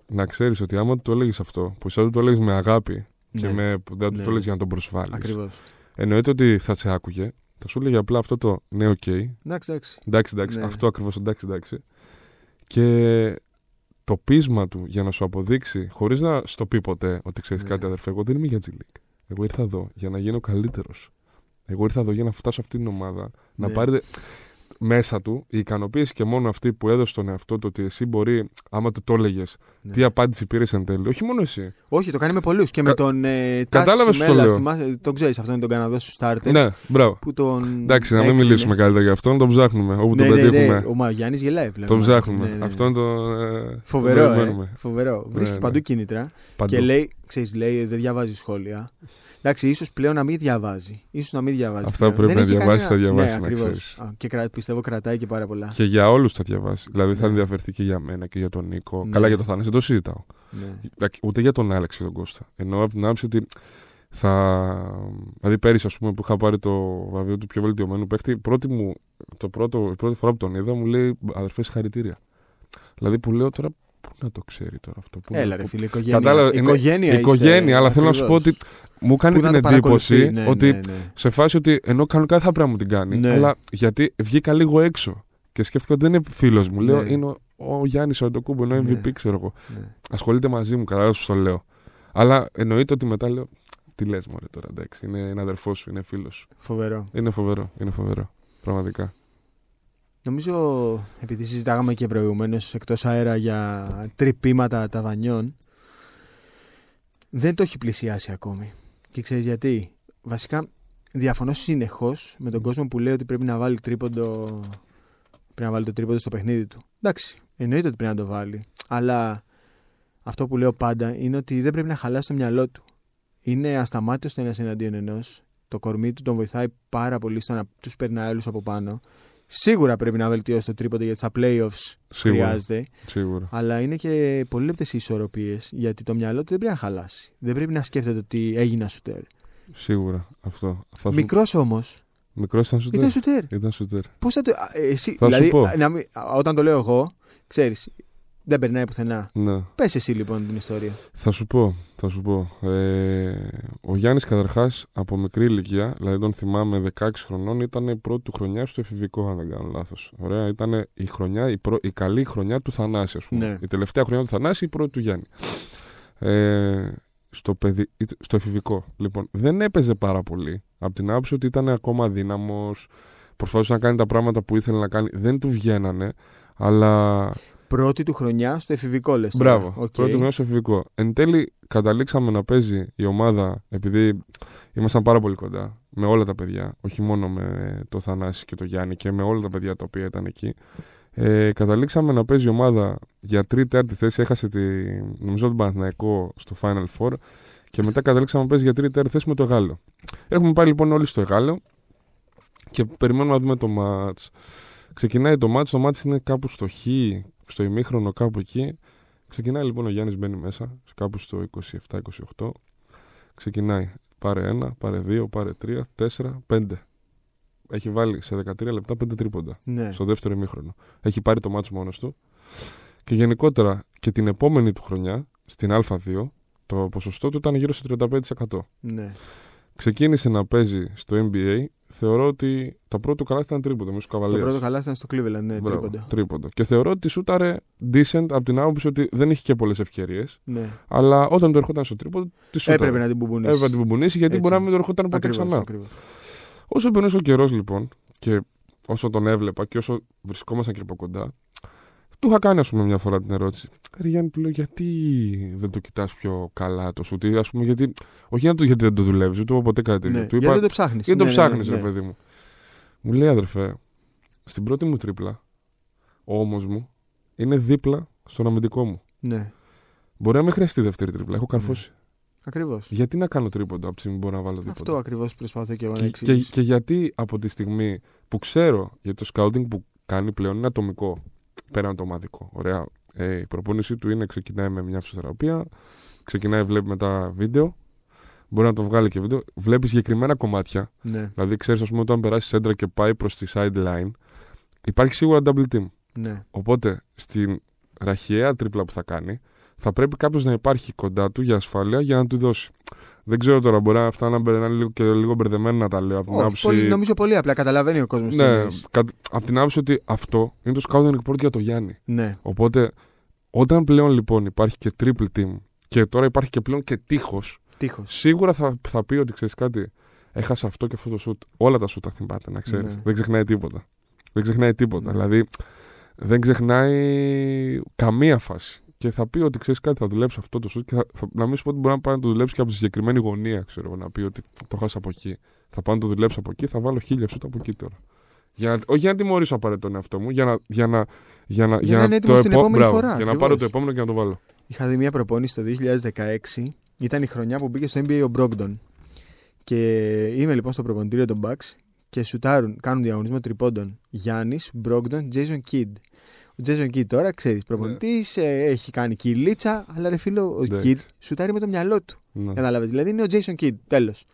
S3: να ξέρεις ότι άμα του το έλεγες αυτό, που εσύ δεν το έλεγες με αγάπη και
S2: Ναι.
S3: με, που δεν του
S2: Ναι.
S3: το έλεγες για να τον προσβάλλεις.
S2: Ακριβώς.
S3: Εννοείται ότι θα σε άκουγε, θα σου έλεγε απλά αυτό το ναι, οκ.
S2: Εντάξει, εντάξει.
S3: Εντάξει, εντάξει,
S2: Ναι.
S3: αυτό ακριβώς, εντάξει, εντάξει. Και το πείσμα του για να σου αποδείξει, χωρίς να στο πει ποτέ ότι ξέρεις
S2: Ναι.
S3: κάτι, αδερφέ, εγώ δεν είμαι για G League. Εγώ ήρθα εδώ για να γίνω καλύτερος. Εγώ ήρθα εδώ για να φτάσω αυτή την ομάδα. Να
S2: Ναι.
S3: πάρετε μέσα του η ικανοποίηση και μόνο αυτή που έδωσε στον εαυτό του ότι εσύ μπορεί, άμα του το έλεγες,
S2: Ναι.
S3: τι απάντηση πήρες εν τέλει. Όχι μόνο εσύ.
S2: Όχι, το κάνει με πολλούς. Και με
S3: Κα-
S2: τον ε,
S3: Κατάλαβες
S2: Τάση
S3: τι το
S2: Μέλα,
S3: λέω.
S2: θυμάσαι- τον ξέρεις, αυτό είναι τον Καναδό στους Starters.
S3: Ναι, μπράβο.
S2: Που τον
S3: Εντάξει, να μην
S2: έκλεινε.
S3: μιλήσουμε καλύτερα για αυτόν, τον ψάχνουμε. Όπου
S2: Ναι,
S3: τον
S2: ναι, ναι.
S3: πετύχουμε.
S2: Ο Μαγιάννης γελάει πλέον.
S3: Τον ψάχνουμε.
S2: Ναι, ναι.
S3: Αυτό είναι το. ε,
S2: Φοβερό,
S3: το
S2: ε.
S3: περιμένουμε.
S2: Φοβερό. Βρίσκει
S3: ναι.
S2: παντού κίνητρα.
S3: Παντού.
S2: Και λέει, ξέρεις, λέει, δεν διαβάζει σχόλια. Εντάξει, ίσως πλέον να μην διαβάζει. Ίσως να μην διαβάζει.
S3: Αυτά
S2: πλέον.
S3: πρέπει
S2: Δεν
S3: να
S2: έχει
S3: διαβάσεις,
S2: κανένα-
S3: θα διαβάσεις,
S2: Ναι,
S3: να
S2: ακριβώς.
S3: ξέρεις.
S2: Α, Και κρα- πιστεύω κρατάει και πάρα πολλά.
S3: Και για όλους θα διαβάσει. Δηλαδή θα
S2: Ναι.
S3: ενδιαφερθεί και για μένα και για τον Νίκο.
S2: Ναι.
S3: Καλά για τον Θάνη, δεν το συζητάω.
S2: Ναι.
S3: Εντάξει, Ούτε για τον Άλεξ και τον Κώστα. Ενώ από την άποψη ότι θα. Δηλαδή πέρυσι, ας πούμε, που είχα πάρει το βραβείο του πιο βελτιωμένου παίχτη, πρώτη μου, το πρώτο, η πρώτη φορά που τον είδα μου λέει αδερφέ συγχαρητήρια. Δηλαδή που λέω τώρα. Πού να το ξέρει τώρα αυτό. Πού
S2: Έλα,
S3: να,
S2: ρε
S3: πού-
S2: φίλε, οικογένεια.
S3: Κατάλαβα, είναι
S2: οικογένεια, είστε,
S3: οικογένεια, αλλά θέλω να σου πω
S2: ακριβώς.
S3: ότι μου κάνει
S2: Πού να
S3: την
S2: το
S3: εντύπωση
S2: παρακολουθεί, ναι,
S3: ότι
S2: ναι, ναι.
S3: σε φάση ότι ενώ κανονικά δεν θα πρέπει να μου την κάνει,
S2: Ναι.
S3: αλλά γιατί βγήκα λίγο έξω και σκέφτηκα ότι δεν είναι φίλος μου. Λέω
S2: Ναι.
S3: είναι ο, ο Γιάννης ο Αντοκούμπο είναι
S2: Ναι.
S3: MVP, ξέρω εγώ.
S2: Ναι.
S3: Ασχολείται μαζί μου, κατάλαβα σου το λέω. Αλλά εννοείται ότι μετά λέω. Τι λες, Μωρέ τώρα, εντάξει. Είναι, είναι αδερφός σου, είναι φίλος σου.
S2: Φοβερό.
S3: Είναι φοβερό, είναι φοβερό. Πραγματικά.
S2: Νομίζω, επειδή συζητάγαμε και προηγουμένως εκτός αέρα για τρυπήματα ταβανιών, δεν το έχει πλησιάσει ακόμη. Και ξέρεις γιατί; Βασικά, διαφωνώ συνεχώς με τον κόσμο που λέει ότι πρέπει να βάλει τρίποντο. Πρέπει να βάλει το τρίποντο στο παιχνίδι του. Εντάξει, εννοείται ότι πρέπει να το βάλει. Αλλά αυτό που λέω πάντα είναι ότι δεν πρέπει να χαλάσει το μυαλό του. Είναι ασταμάτητος το ένας εναντίον ενός. Το κορμί του τον βοηθάει πάρα πολύ στο να τους περνάει όλους από πάνω. Σίγουρα πρέπει να βελτιώσει το τρίποντο γιατί στα playoffs
S3: Σίγουρα.
S2: χρειάζεται.
S3: Σίγουρα.
S2: Αλλά είναι και πολύ λεπτές οι ισορροπίες γιατί το μυαλό του δεν πρέπει να χαλάσει. Δεν πρέπει να σκέφτεται ότι έγινα σουτέρ.
S3: Σίγουρα. Αυτό. Θα σου...
S2: Μικρός όμως
S3: Μικρός ήταν σουτέρ.
S2: ήταν σουτέρ.
S3: Ήταν σουτέρ.
S2: Πώς θα το. α, Εσύ,
S3: Θα σου
S2: δηλαδή,
S3: πω.
S2: να μην- α, όταν το λέω εγώ, ξέρεις, δεν περνάει πουθενά.
S3: Ναι.
S2: Πες εσύ λοιπόν την ιστορία.
S3: Θα σου πω, θα σου πω. Ε, ο Γιάννης καταρχάς από μικρή ηλικία, δηλαδή τον θυμάμαι 16 χρονών, ήταν η πρώτη του χρονιά στο εφηβικό, αν δεν κάνω λάθος. Ωραία, ήταν η, χρονιά, η, πρω- η καλή χρονιά του Θανάση, ας πούμε.
S2: Ναι.
S3: Η τελευταία χρονιά του Θανάση, η πρώτη του Γιάννη. Ε, στο, παιδι, στο εφηβικό. Λοιπόν, δεν έπαιζε πάρα πολύ. Από την άποψη ότι ήταν ακόμα δύναμος, προσπαθούσε να κάνει τα πράγματα που ήθελε να κάνει. Δεν του βγαίνανε, αλλά
S2: Πρώτη του χρονιά στο εφηβικό λες.
S3: Μπράβο. Πρώτη χρονιά στο εφηβικό. Εν τέλει, καταλήξαμε να παίζει η ομάδα, επειδή ήμασταν πάρα πολύ κοντά με όλα τα παιδιά, όχι μόνο με το Θανάση και το Γιάννη και με όλα τα παιδιά τα οποία ήταν εκεί. Ε, καταλήξαμε να παίζει η ομάδα για τρίτη-τέταρτη θέση. Έχασε τη, νομίζω τον Παναθηναϊκό στο Final Four. Και μετά καταλήξαμε να παίζει για τρίτη-τέταρτη θέση με το Γάλλο. Έχουμε πάει λοιπόν όλοι στο Γάλλο και περιμένουμε να δούμε το μάτς. Ξεκινάει το μάτς, το μάτς είναι κάπου στο Χ, στο ημίχρονο κάπου εκεί. Ξεκινάει λοιπόν ο Γιάννης μπαίνει μέσα, κάπου στο 27-28. Ξεκινάει. Πάρε ένα, πάρε δύο, πάρε τρία, τέσσερα, πέντε. Έχει βάλει σε 13 λεπτά πέντε τρίποντα
S2: Ναι.
S3: στο δεύτερο ημίχρονο. Έχει πάρει το μάτσο μόνος του. Και γενικότερα και την επόμενη του χρονιά, στην Α2, το ποσοστό του ήταν γύρω στο 35%.
S2: ναι.
S3: Ξεκίνησε να παίζει στο NBA. Θεωρώ ότι τα πρώτα του καλά ήταν τρίποντα με τους
S2: Το
S3: Καβαλίε.
S2: πρώτο καλά ήταν στο Cleveland, ναι, τρίποντο.
S3: τρίποντο. Και θεωρώ ότι σούταρε decent από την άποψη ότι δεν είχε και πολλές ευκαιρίες.
S2: Ναι.
S3: Αλλά όταν το ερχόταν στο τρίποντο, τη σούταρε.
S2: Έπρεπε να την μπουμπουνίσει.
S3: Έπρεπε να την μπουμπουνίσει γιατί
S2: Έτσι.
S3: μπορεί να μην το ερχόταν ποτέ
S2: Ακριβώς,
S3: ξανά.
S2: ακριβώς.
S3: Όσο περνούσε ο καιρός λοιπόν και όσο τον έβλεπα και όσο βρισκόμασταν και από κοντά, του είχα κάνει ας πούμε μια φορά την ερώτηση. Ρε Γιάννη, του λέω γιατί δεν το κοιτάς πιο καλά το σου, τι, ας πούμε, γιατί, όχι να το γιατί δεν το δουλεύεις, δεν του είπα ποτέ κάτι τέτοιο.
S2: Ναι.
S3: Του
S2: Γιατί
S3: είπα,
S2: δεν το ψάχνεις.
S3: γιατί το ψάχνεις, ρε παιδί μου. Μου λέει αδερφέ, στην πρώτη μου τρίπλα, ο ώμος μου είναι δίπλα στον αμυντικό μου.
S2: Ναι.
S3: Μπορεί να μην χρειαστεί δεύτερη τρίπλα, έχω καρφώσει.
S2: Ακριβώς.
S3: Γιατί να κάνω τρίποντα από τη στιγμή που μπορώ να βάλω δίποντα.
S2: Αυτό ακριβώς προσπαθώ και εγώ να
S3: Και, και,
S2: εξηγήσω.
S3: και γιατί από τη στιγμή που ξέρω γιατί το scouting που κάνει πλέον είναι ατομικό πέραν το ομαδικό. Ωραία. Ε, η προπόνησή του είναι ξεκινάει με μια φυσιοθεραπεία, ξεκινάει, βλέπει μετά βίντεο. Μπορεί να το βγάλει και βίντεο. Βλέπεις συγκεκριμένα κομμάτια.
S2: Ναι.
S3: Δηλαδή, ξέρεις, ας πούμε, όταν περάσει σέντρα και πάει προς τη sideline, υπάρχει σίγουρα double team.
S2: ναι.
S3: Οπότε στην ραχιαία τρίπλα που θα κάνει, θα πρέπει κάποιος να υπάρχει κοντά του για ασφάλεια για να του δώσει. Δεν ξέρω τώρα, μπορεί να αυτά να μπε- να είναι λίγο, και λίγο μπερδεμένα να τα λέω από την
S2: Όχι,
S3: άποψη.
S2: πολύ- νομίζω πολύ απλά καταλαβαίνει ο κόσμος.
S3: Ναι, από την άποψη ότι αυτό είναι το scouting report για το Γιάννη.
S2: ναι.
S3: Οπότε, όταν πλέον λοιπόν υπάρχει και triple team και τώρα υπάρχει και πλέον και τείχος,
S2: Τείχος.
S3: σίγουρα θα, θα πει ότι ξέρεις κάτι. Έχασα αυτό και αυτό το shoot. Όλα τα shoot τα θυμάται, να ξέρεις.
S2: Ναι.
S3: Δεν ξεχνάει τίποτα. Δεν ξεχνάει τίποτα.
S2: Ναι.
S3: Δηλαδή, δεν ξεχνάει καμία φάση. Και θα πει ότι ξέρεις κάτι, θα δουλέψει αυτό το shoot και θα, θα- να μην σου πω ότι μπορεί να πάει να το δουλέψει και από τη συγκεκριμένη γωνία, ξέρω εγώ, να πει ότι το χάσα από εκεί. Θα πάω να το δουλέψω από εκεί, θα βάλω χίλια shoot από εκεί τώρα. Για να, όχι για να τιμωρήσω απαραίτητο τον εαυτό μου, για να, για να, για να,
S2: Για να είναι έτοιμος την
S3: επο-
S2: επόμενη
S3: μπράβο,
S2: φορά,
S3: Για να
S2: ακριβώς.
S3: πάρω το επόμενο και να το βάλω.
S2: Είχα δει μια προπόνηση το 2016. Ήταν η χρονιά που μπήκε στο NBA ο Brogdon. Και είμαι λοιπόν στο προπονητήριο των Bucks και σουτάρουν, κάνουν διαγωνισμό τριπώντων Γιάννης, Brogdon, Jason Kidd. Ο Jason Kidd τώρα, ξέρεις, προπονητής, έχει κάνει κυλίτσα, αλλά ρε φίλο, ο
S3: Εντάξει.
S2: Kidd σουτάρει με το μυαλό του.
S3: Ναι.
S2: Κατάλαβε. Δηλαδή είναι ο Jason Kidd, τέλος.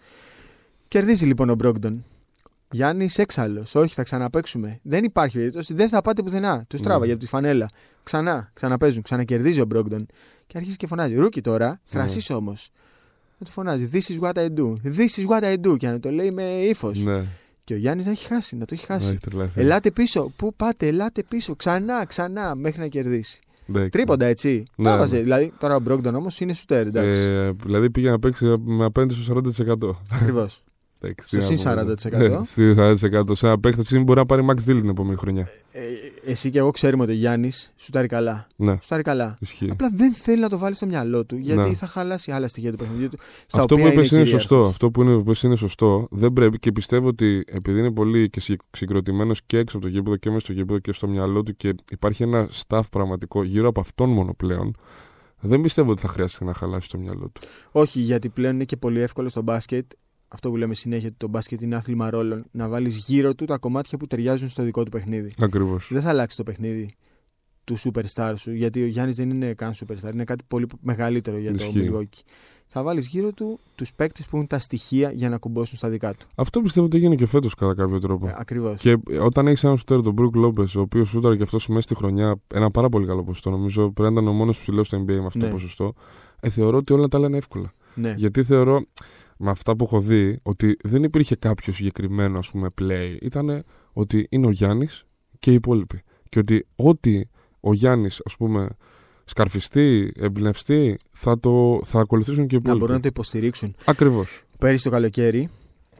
S2: Κερδίζει λοιπόν ο Brogdon. Γιάννης έξαλλος. Όχι, θα ξαναπέξουμε. Δεν υπάρχει περίπτωση. Δεν θα πάτε πουθενά. Τους
S3: Ναι.
S2: τράβαγε από τη φανέλα. Ξανά, ξαναπέζουν. Ξανακερδίζει ο Brogdon. Και αρχίζει και φωνάζει. Ρούκι τώρα, θρασίς όμως. Θα του φωνάζει. This is what I do. This is what I do. Και να το λέει με ύφος.
S3: Ναι.
S2: Και ο Γιάννης να έχει χάσει, να το έχει
S3: Να
S2: χάσει.
S3: έχει τρελαθεί.
S2: Ελάτε πίσω. Πού πάτε, ελάτε πίσω. Ξανά, ξανά μέχρι να κερδίσει.
S3: Ναι,
S2: Τρίποντα, έτσι.
S3: Ναι,
S2: Τα βάζε.
S3: ναι.
S2: Δηλαδή τώρα ο Μπρόγκτον όμως είναι σουτέρ. Εντάξει.
S3: Ε, δηλαδή πήγε να παίξει με απέναντι στο 40%.
S2: Ακριβώς.
S3: Εντάξει,
S2: Στο
S3: τι να
S2: συν
S3: πούμε.
S2: 40%.
S3: Ε, Στη 40%. Σε ένα παίκτη αυτή μπορεί να πάρει max deal την επόμενη χρονιά.
S2: Ε, εσύ και εγώ ξέρουμε ότι ο Γιάννης σουτάρει καλά.
S3: Ναι,
S2: Σουτάρει καλά.
S3: ισχύει.
S2: Απλά δεν θέλει να το βάλει στο μυαλό του γιατί
S3: Ναι.
S2: θα χαλάσει άλλα στοιχεία του παιχνιδιού του. στα
S3: Αυτό που
S2: οποία
S3: είπες είναι
S2: κυρίαρχος.
S3: σωστό. Αυτό που είναι, είπες είναι σωστό. Δεν πρέπει και πιστεύω ότι επειδή είναι πολύ και συ- συγκροτημένος και έξω από το γήπεδο και μέσα στο γήπεδο και στο μυαλό του και υπάρχει ένα staff πραγματικό γύρω από αυτόν μόνο πλέον, δεν πιστεύω ότι θα χρειάζεται να χαλάσει το μυαλό του.
S2: Όχι, γιατί πλέον είναι και πολύ εύκολο στο μπάσκετ. Αυτό που λέμε συνέχεια ότι το μπάσκετ είναι άθλημα ρόλων. Να βάλεις γύρω του τα κομμάτια που ταιριάζουν στο δικό του παιχνίδι.
S3: Ακριβώς.
S2: Δεν θα αλλάξει το παιχνίδι του superstar σου, γιατί ο Γιάννης δεν είναι καν superstar, είναι κάτι πολύ μεγαλύτερο για το
S3: Ισχύει.
S2: Milwaukee. Θα βάλεις γύρω του τους παίκτες που έχουν τα στοιχεία για να κουμπώσουν στα δικά του.
S3: Αυτό πιστεύω ότι έγινε και φέτος κατά κάποιο τρόπο.
S2: Ε, Ακριβώς.
S3: Και ε, όταν έχεις έναν σουτέρ, τον Μπρουκ Λόπες, ο οποίος σούταρε και αυτός μέσα στη χρονιά ένα πάρα πολύ καλό ποσοστό, νομίζω πρέπει να ήταν ο μόνος ψηλό στο NBA με αυτό
S2: Ναι.
S3: το ποσοστό, ε, θεωρώ ότι όλα τα άλλα είναι εύκολα.
S2: Ναι.
S3: Γιατί θεωρώ, με αυτά που έχω δει, ότι δεν υπήρχε κάποιος συγκεκριμένο ας πούμε, play. Ήταν ότι είναι ο Γιάννης και οι υπόλοιποι. Και ότι ό,τι ο Γιάννης, ας πούμε, σκαρφιστεί, εμπνευστεί, θα, το, θα ακολουθήσουν και οι
S2: Να μπορούν
S3: υπόλοιποι.
S2: να το υποστηρίξουν.
S3: Ακριβώς.
S2: Πέρυσι το καλοκαίρι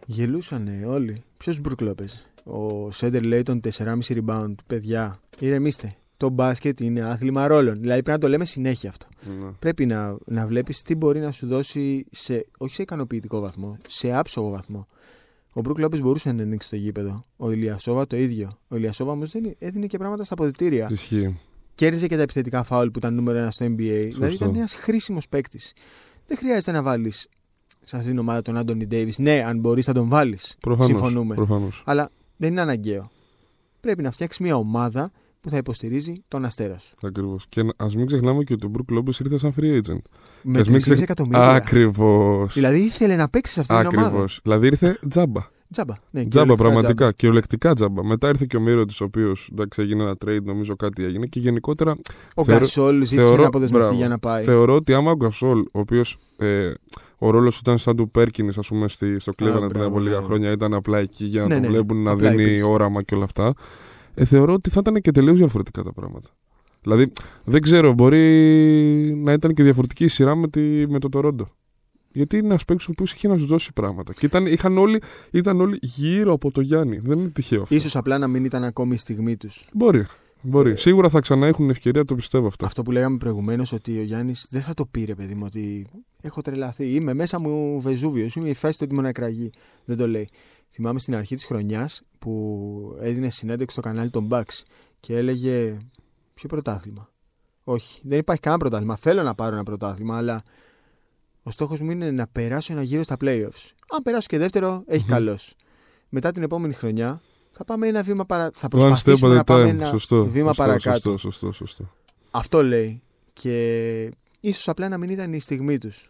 S2: γελούσαν όλοι. Ποιος Μπρουκ Λόπες; Ο Σέντερ Λέιτον 4,5 rebound. Παιδιά, ηρεμήστε. Το μπάσκετ είναι άθλημα ρόλων. Δηλαδή πρέπει να το λέμε συνέχεια αυτό.
S3: Ναι.
S2: Πρέπει να, να βλέπεις τι μπορεί να σου δώσει σε, όχι σε ικανοποιητικό βαθμό, σε άψογο βαθμό. Ο Μπρουκ Λόπε μπορούσε να ανοίξει το γήπεδο. Ο Ηλιασόβα το ίδιο. Ο Ηλιασόβα όμως έδινε και πράγματα στα αποδητήρια.
S3: Ισχύει.
S2: Κέρδιζε και τα επιθετικά φάουλ που ήταν νούμερο ένα στο NBA. Δηλαδή ήταν ένας χρήσιμος παίκτης. Δεν χρειάζεται να βάλεις σε αυτή την ομάδα τον Άντωνι Ντέιβις. Ναι, αν μπορείς να τον βάλεις.
S3: Προφανώς.
S2: Συμφωνούμε.
S3: Προφανώς.
S2: Αλλά δεν είναι αναγκαίο. Πρέπει να φτιάξεις μια ομάδα που θα υποστηρίζει τον αστέρα σου.
S3: Ακριβώς. Και ας μην ξεχνάμε και ότι ο Μπρουκ Λόπε ήρθε σαν free agent.
S2: Με
S3: ας μην
S2: 3
S3: ξεχ-
S2: εκατομμύρια.
S3: Ακριβώς.
S2: Δηλαδή ήθελε να παίξει σε αυτή την
S3: Ακριβώς.
S2: ομάδα.
S3: Δηλαδή ήρθε τζάμπα.
S2: Τζάμπα. Ναι,
S3: Τζάμπα,
S2: κυριολεκτικά
S3: πραγματικά. Κυριολεκτικά τζάμπα. Μετά ήρθε και ο Μύρο τη, ο οποίος έγινε ένα trade, νομίζω κάτι έγινε. Και γενικότερα
S2: Ο
S3: Θεωρώ-
S2: Γκασόλ ζήτησε
S3: θεωρώ-
S2: να αποδεσμευτεί
S3: μπράβο.
S2: για να πάει.
S3: θεωρώ ότι άμα ο Γκασόλ, ο οποίος ε, ο ρόλος του ήταν σαν του Πέρκιν, ας πούμε, στη, στο Cleveland πριν
S2: μπράβο,
S3: από λίγα
S2: ναι.
S3: χρόνια, ήταν απλά εκεί για να
S2: Ναι,
S3: τον
S2: ναι,
S3: βλέπουν να
S2: απλά
S3: δίνει
S2: υπήρχε.
S3: όραμα και όλα αυτά. Ε, θεωρώ ότι θα ήταν και τελείως διαφορετικά τα πράγματα. Δηλαδή, δεν ξέρω, μπορεί να ήταν και διαφορετική η σειρά με, τη, με το Τορόντο. Γιατί είναι ένας παίκτης ο οποίο είχε να σου δώσει πράγματα. Και ήταν, είχαν όλοι, ήταν όλοι γύρω από το Γιάννη. Δεν είναι τυχαίο αυτό.
S2: Ίσως απλά να μην ήταν ακόμη η στιγμή τους.
S3: Μπορεί. Μπορεί. Σίγουρα θα ξανά έχουν ευκαιρία, το πιστεύω αυτό.
S2: Αυτό που λέγαμε προηγουμένως ότι ο Γιάννης δεν θα το πήρε, παιδί μου, ότι έχω τρελαθεί. Είμαι μέσα μου Βεζούβιος, είμαι η φάση του ότι ήμουν εκραγή. Δεν το λέει. Θυμάμαι στην αρχή της χρονιάς που έδινε συνέντευξη στο κανάλι των Bucks και έλεγε Ποιο πρωτάθλημα. Όχι, δεν υπάρχει κανένα πρωτάθλημα. Θέλω να πάρω ένα πρωτάθλημα, αλλά ο στόχος μου είναι να περάσω ένα γύρο στα playoffs. Αν περάσω και δεύτερο, έχει
S3: Μμμ.
S2: καλώ. Μετά την επόμενη χρονιά θα πάμε ένα βήμα παρα... Θα
S3: One step
S2: προσπαθήσουμε
S3: at a
S2: να πάμε
S3: time.
S2: ένα
S3: Σωστό.
S2: βήμα
S3: σωστό,
S2: παρακάτω.
S3: Σωστό, σωστό, σωστό.
S2: Αυτό λέει. Και ίσως απλά να μην ήταν η στιγμή τους.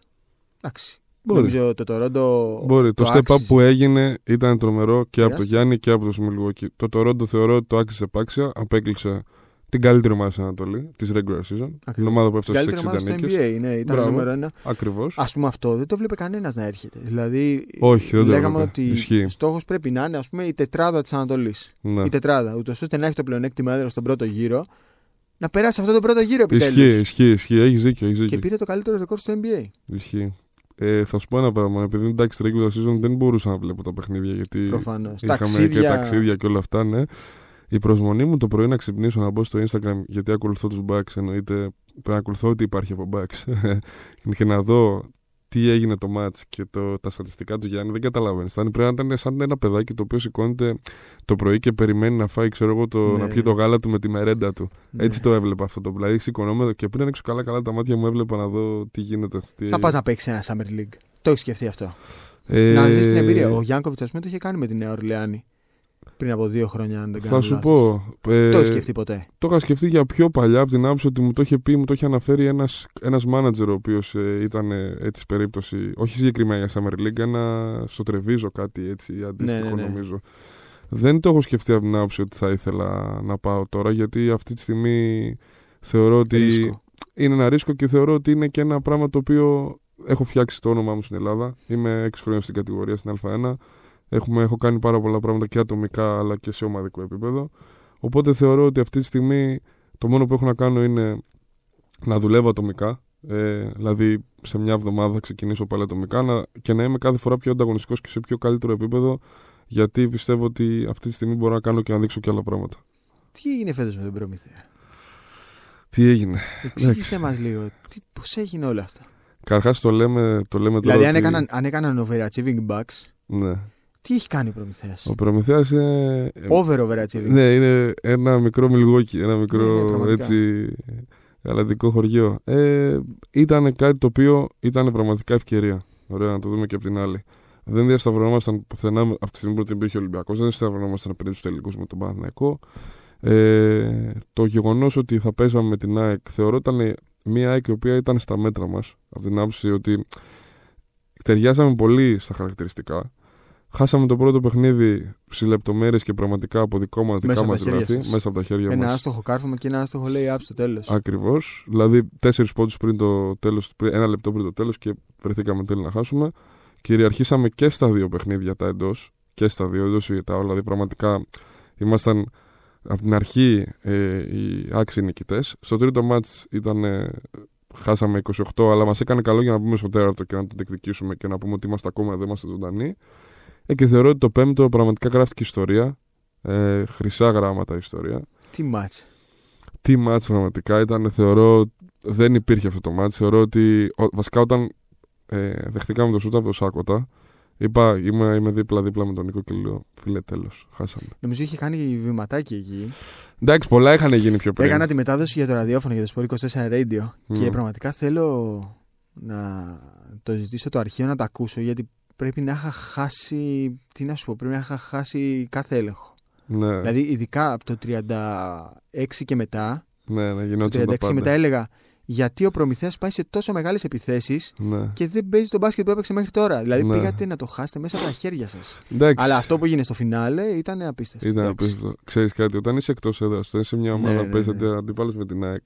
S2: Εντάξει.
S3: Μπορεί.
S2: Νομίζω το Toronto.
S3: Μπορεί. Το, step up
S2: άξιζε.
S3: που έγινε ήταν τρομερό και από τον
S2: Τεράστιο.
S3: Γιάννη και από τον Milwaukee. Το Toronto θεωρώ ότι το άξιζε επάξια. Απέκλεισε την καλύτερη ομάδα στην Ανατολή της regular season. Την ομάδα που
S2: Η
S3: έφτασε
S2: καλύτερη
S3: στι
S2: ομάδα
S3: 60
S2: στο
S3: νίκες.
S2: NBA. Ναι, ήταν
S3: Μπράβο.
S2: νούμερο ένα.
S3: Ακριβώς.
S2: Α πούμε αυτό δεν το βλέπει κανένας να έρχεται. Δηλαδή.
S3: Όχι, δεν το
S2: λέγαμε
S3: έβλεπε.
S2: ότι
S3: Ισχύει.
S2: ο στόχος πρέπει να είναι ας πούμε, η τετράδα της Ανατολής.
S3: Ναι.
S2: Η τετράδα. Ούτως ώστε να έχει το πλεονέκτημα έδρα στον πρώτο γύρο. Να περάσει αυτό το πρώτο γύρο
S3: Ισχύει,
S2: επιτέλους.
S3: ισχύει, ισχύει. Έχεις δίκιο. Έχεις
S2: Και
S3: δίκιο.
S2: πήρε το καλύτερο ρεκόρ στο NBA.
S3: Ισχύει. Ε, θα σου πω ένα πράγμα. Επειδή εντάξει, στη regular season δεν μπορούσα να βλέπω τα παιχνίδια γιατί
S2: Προφανώς.
S3: είχαμε και ταξίδια και όλα αυτά, ναι. Η προσμονή μου το πρωί να ξυπνήσω να μπω στο Instagram γιατί ακολουθώ τους Bucks εννοείται. Πρέπει να ακολουθώ ό,τι υπάρχει από Bucks. και να δω τι έγινε το match και το, τα στατιστικά του Γιάννη. Δεν καταλαβαίνεις. Πρέπει να ήταν σαν ένα παιδάκι το οποίο σηκώνεται το πρωί και περιμένει να φάει, ξέρω εγώ, το,
S2: Ναι.
S3: να πιει το γάλα του με τη μερέντα του.
S2: Ναι.
S3: Έτσι το έβλεπα αυτό το Δηλαδή σηκωνόμαι και πριν ανοίξω καλά-καλά τα μάτια μου έβλεπα να δω τι γίνεται. Τι...
S2: Θα πας να παίξεις ένα Summer League. Το έχεις σκεφτεί αυτό;
S3: Ε,
S2: Να ζήσει την εμπειρία. Ο Γιάνκοβιτς, ας πούμε, το είχε κάνει με τη Νέα Ορλεάνη πριν από δύο χρόνια, αν δεν κάνω
S3: Θα σου
S2: λάθος.
S3: πω. ε,
S2: Το έχεις σκεφτεί ποτέ;
S3: Το είχα σκεφτεί για πιο παλιά από την άποψη ότι μου το είχε πει, μου το είχε αναφέρει ένας, ένας manager ο οποίος ε, ήταν ε, έτσι περίπτωση, όχι συγκεκριμένα για Summer League, ένα στο Τρεβίζο κάτι έτσι αντίστοιχο
S2: ναι, ναι.
S3: νομίζω. Δεν το έχω σκεφτεί από την άποψη ότι θα ήθελα να πάω τώρα γιατί αυτή τη στιγμή θεωρώ ότι
S2: Ρίσκο.
S3: είναι ένα ρίσκο και θεωρώ ότι είναι και ένα πράγμα το οποίο έχω φτιάξει το όνομά μου στην Ελλάδα. Είμαι 6 χρόνια στην κατηγορία στην Α1. Έχουμε, έχω κάνει πάρα πολλά πράγματα και ατομικά αλλά και σε ομαδικό επίπεδο. Οπότε θεωρώ ότι αυτή τη στιγμή το μόνο που έχω να κάνω είναι να δουλεύω ατομικά. Ε, δηλαδή σε μια εβδομάδα θα ξεκινήσω πάλι ατομικά να, και να είμαι κάθε φορά πιο ανταγωνιστικός και σε πιο καλύτερο επίπεδο γιατί πιστεύω ότι αυτή τη στιγμή μπορώ να κάνω και να δείξω και άλλα πράγματα.
S2: Τι έγινε φέτος με τον Προμηθέα.
S3: Τι έγινε;
S2: Εξήγησε μας λίγο. Πώς έγινε όλο αυτό;
S3: Καταρχά το λέμε, το λέμε τώρα.
S2: Δηλαδή, αν
S3: ότι...
S2: έκαναν, αν έκαναν overachieving bucks,
S3: Ναι.
S2: Τι έχει κάνει ο Προμηθέας;
S3: Ο Προμηθέας είναι.
S2: Over overachieving.
S3: Ναι, είναι ένα μικρό μιλγόκι, ένα μικρό
S2: Ναι, ναι, πραγματικά.
S3: έτσι γαλατικό χωριό. Ε, ήταν κάτι το οποίο ήταν πραγματικά ευκαιρία. Ωραία, να το δούμε και από την άλλη. Δεν διασταυρωνόμασταν πουθενά με- από τη στιγμή που δεν υπήρχε ο Ολυμπιακός, δεν διασταυρωνόμασταν πριν τους τελικούς με τον Παναθηναϊκό. Ε, το γεγονός ότι θα παίζαμε με την ΑΕΚ θεωρώ ήταν μια ΑΕΚ η οποία ήταν στα μέτρα μας. Από την άποψη ότι ταιριάζαμε πολύ στα χαρακτηριστικά. Χάσαμε το πρώτο παιχνίδι σε λεπτομέρειες και πραγματικά από δικό μας
S2: Μέσα
S3: δικά
S2: από
S3: μα
S2: τα χέρια
S3: γραφή,
S2: σας.
S3: μέσα από τα χέρια
S2: Ένα
S3: μας.
S2: άστοχο κάρφωμα και ένα άστοχο λέει up στο τέλος.
S3: Ακριβώς. Δηλαδή, τέσσερις πόντους πριν το τέλος, ένα λεπτό πριν το τέλος και βρεθήκαμε τέλει να χάσουμε. Κυριαρχήσαμε και στα δύο παιχνίδια τα εντός. Και στα δύο εντός ή τα όλα. Δηλαδή, πραγματικά ήμασταν από την αρχή ε, οι άξιοι νικητές. Στο τρίτο μάτς ήταν. ε, χάσαμε 28, αλλά μας έκανε καλό για να μπούμε στο τέταρτο και να το διεκδικήσουμε και να πούμε ότι είμαστε ακόμα εδώ, είμαστε ζωντανοί. Ε, και θεωρώ ότι το πέμπτο πραγματικά γράφτηκε ιστορία. Ε, χρυσά γράμματα ιστορία.
S2: Τι μάτς.
S3: Τι μάτς πραγματικά ήταν, θεωρώ δεν υπήρχε αυτό το μάτς. Θεωρώ ότι ο- βασικά όταν ε, δεχτήκαμε το σούτ από το Σάκοτα, είπα είμαι, είμαι δίπλα-δίπλα με τον Νίκο και λέω φίλε τέλος, χάσαμε.
S2: Νομίζω είχε κάνει βηματάκι εκεί.
S3: Εντάξει, πολλά είχαν γίνει πιο πριν.
S2: Έκανα τη μετάδοση για το ραδιόφωνο για το Sport 24 Radio
S3: Μμ.
S2: και πραγματικά θέλω να το ζητήσω το αρχείο να το ακούσω γιατί πρέπει να είχα χάσει. Τι να σου πω, πρέπει να είχα χάσει κάθε έλεγχο.
S3: Ναι,
S2: Δηλαδή, ειδικά από το 36 και μετά,
S3: ναι, ναι,
S2: το
S3: γινόταν
S2: 36
S3: τα
S2: και
S3: πάντα.
S2: μετά έλεγα γιατί ο Προμηθέας πάει σε τόσο μεγάλες επιθέσεις
S3: Ναι.
S2: και δεν παίζει τον μπάσκετ που έπαιξε μέχρι τώρα. Δηλαδή,
S3: Ναι.
S2: πήγατε να το χάσετε μέσα από τα χέρια σας.
S3: Εντάξει,
S2: Αλλά αυτό που έγινε στο φινάλε ήταν απίστευτο.
S3: ήταν
S2: Εντάξει.
S3: απίστευτο. Ξέρεις κάτι, όταν είσαι εκτός έδρας, όταν είσαι σε μια ομάδα
S2: Ναι,
S3: που
S2: ναι,
S3: παίζεται
S2: ναι.
S3: αντίπαλος με την ΑΕΚ,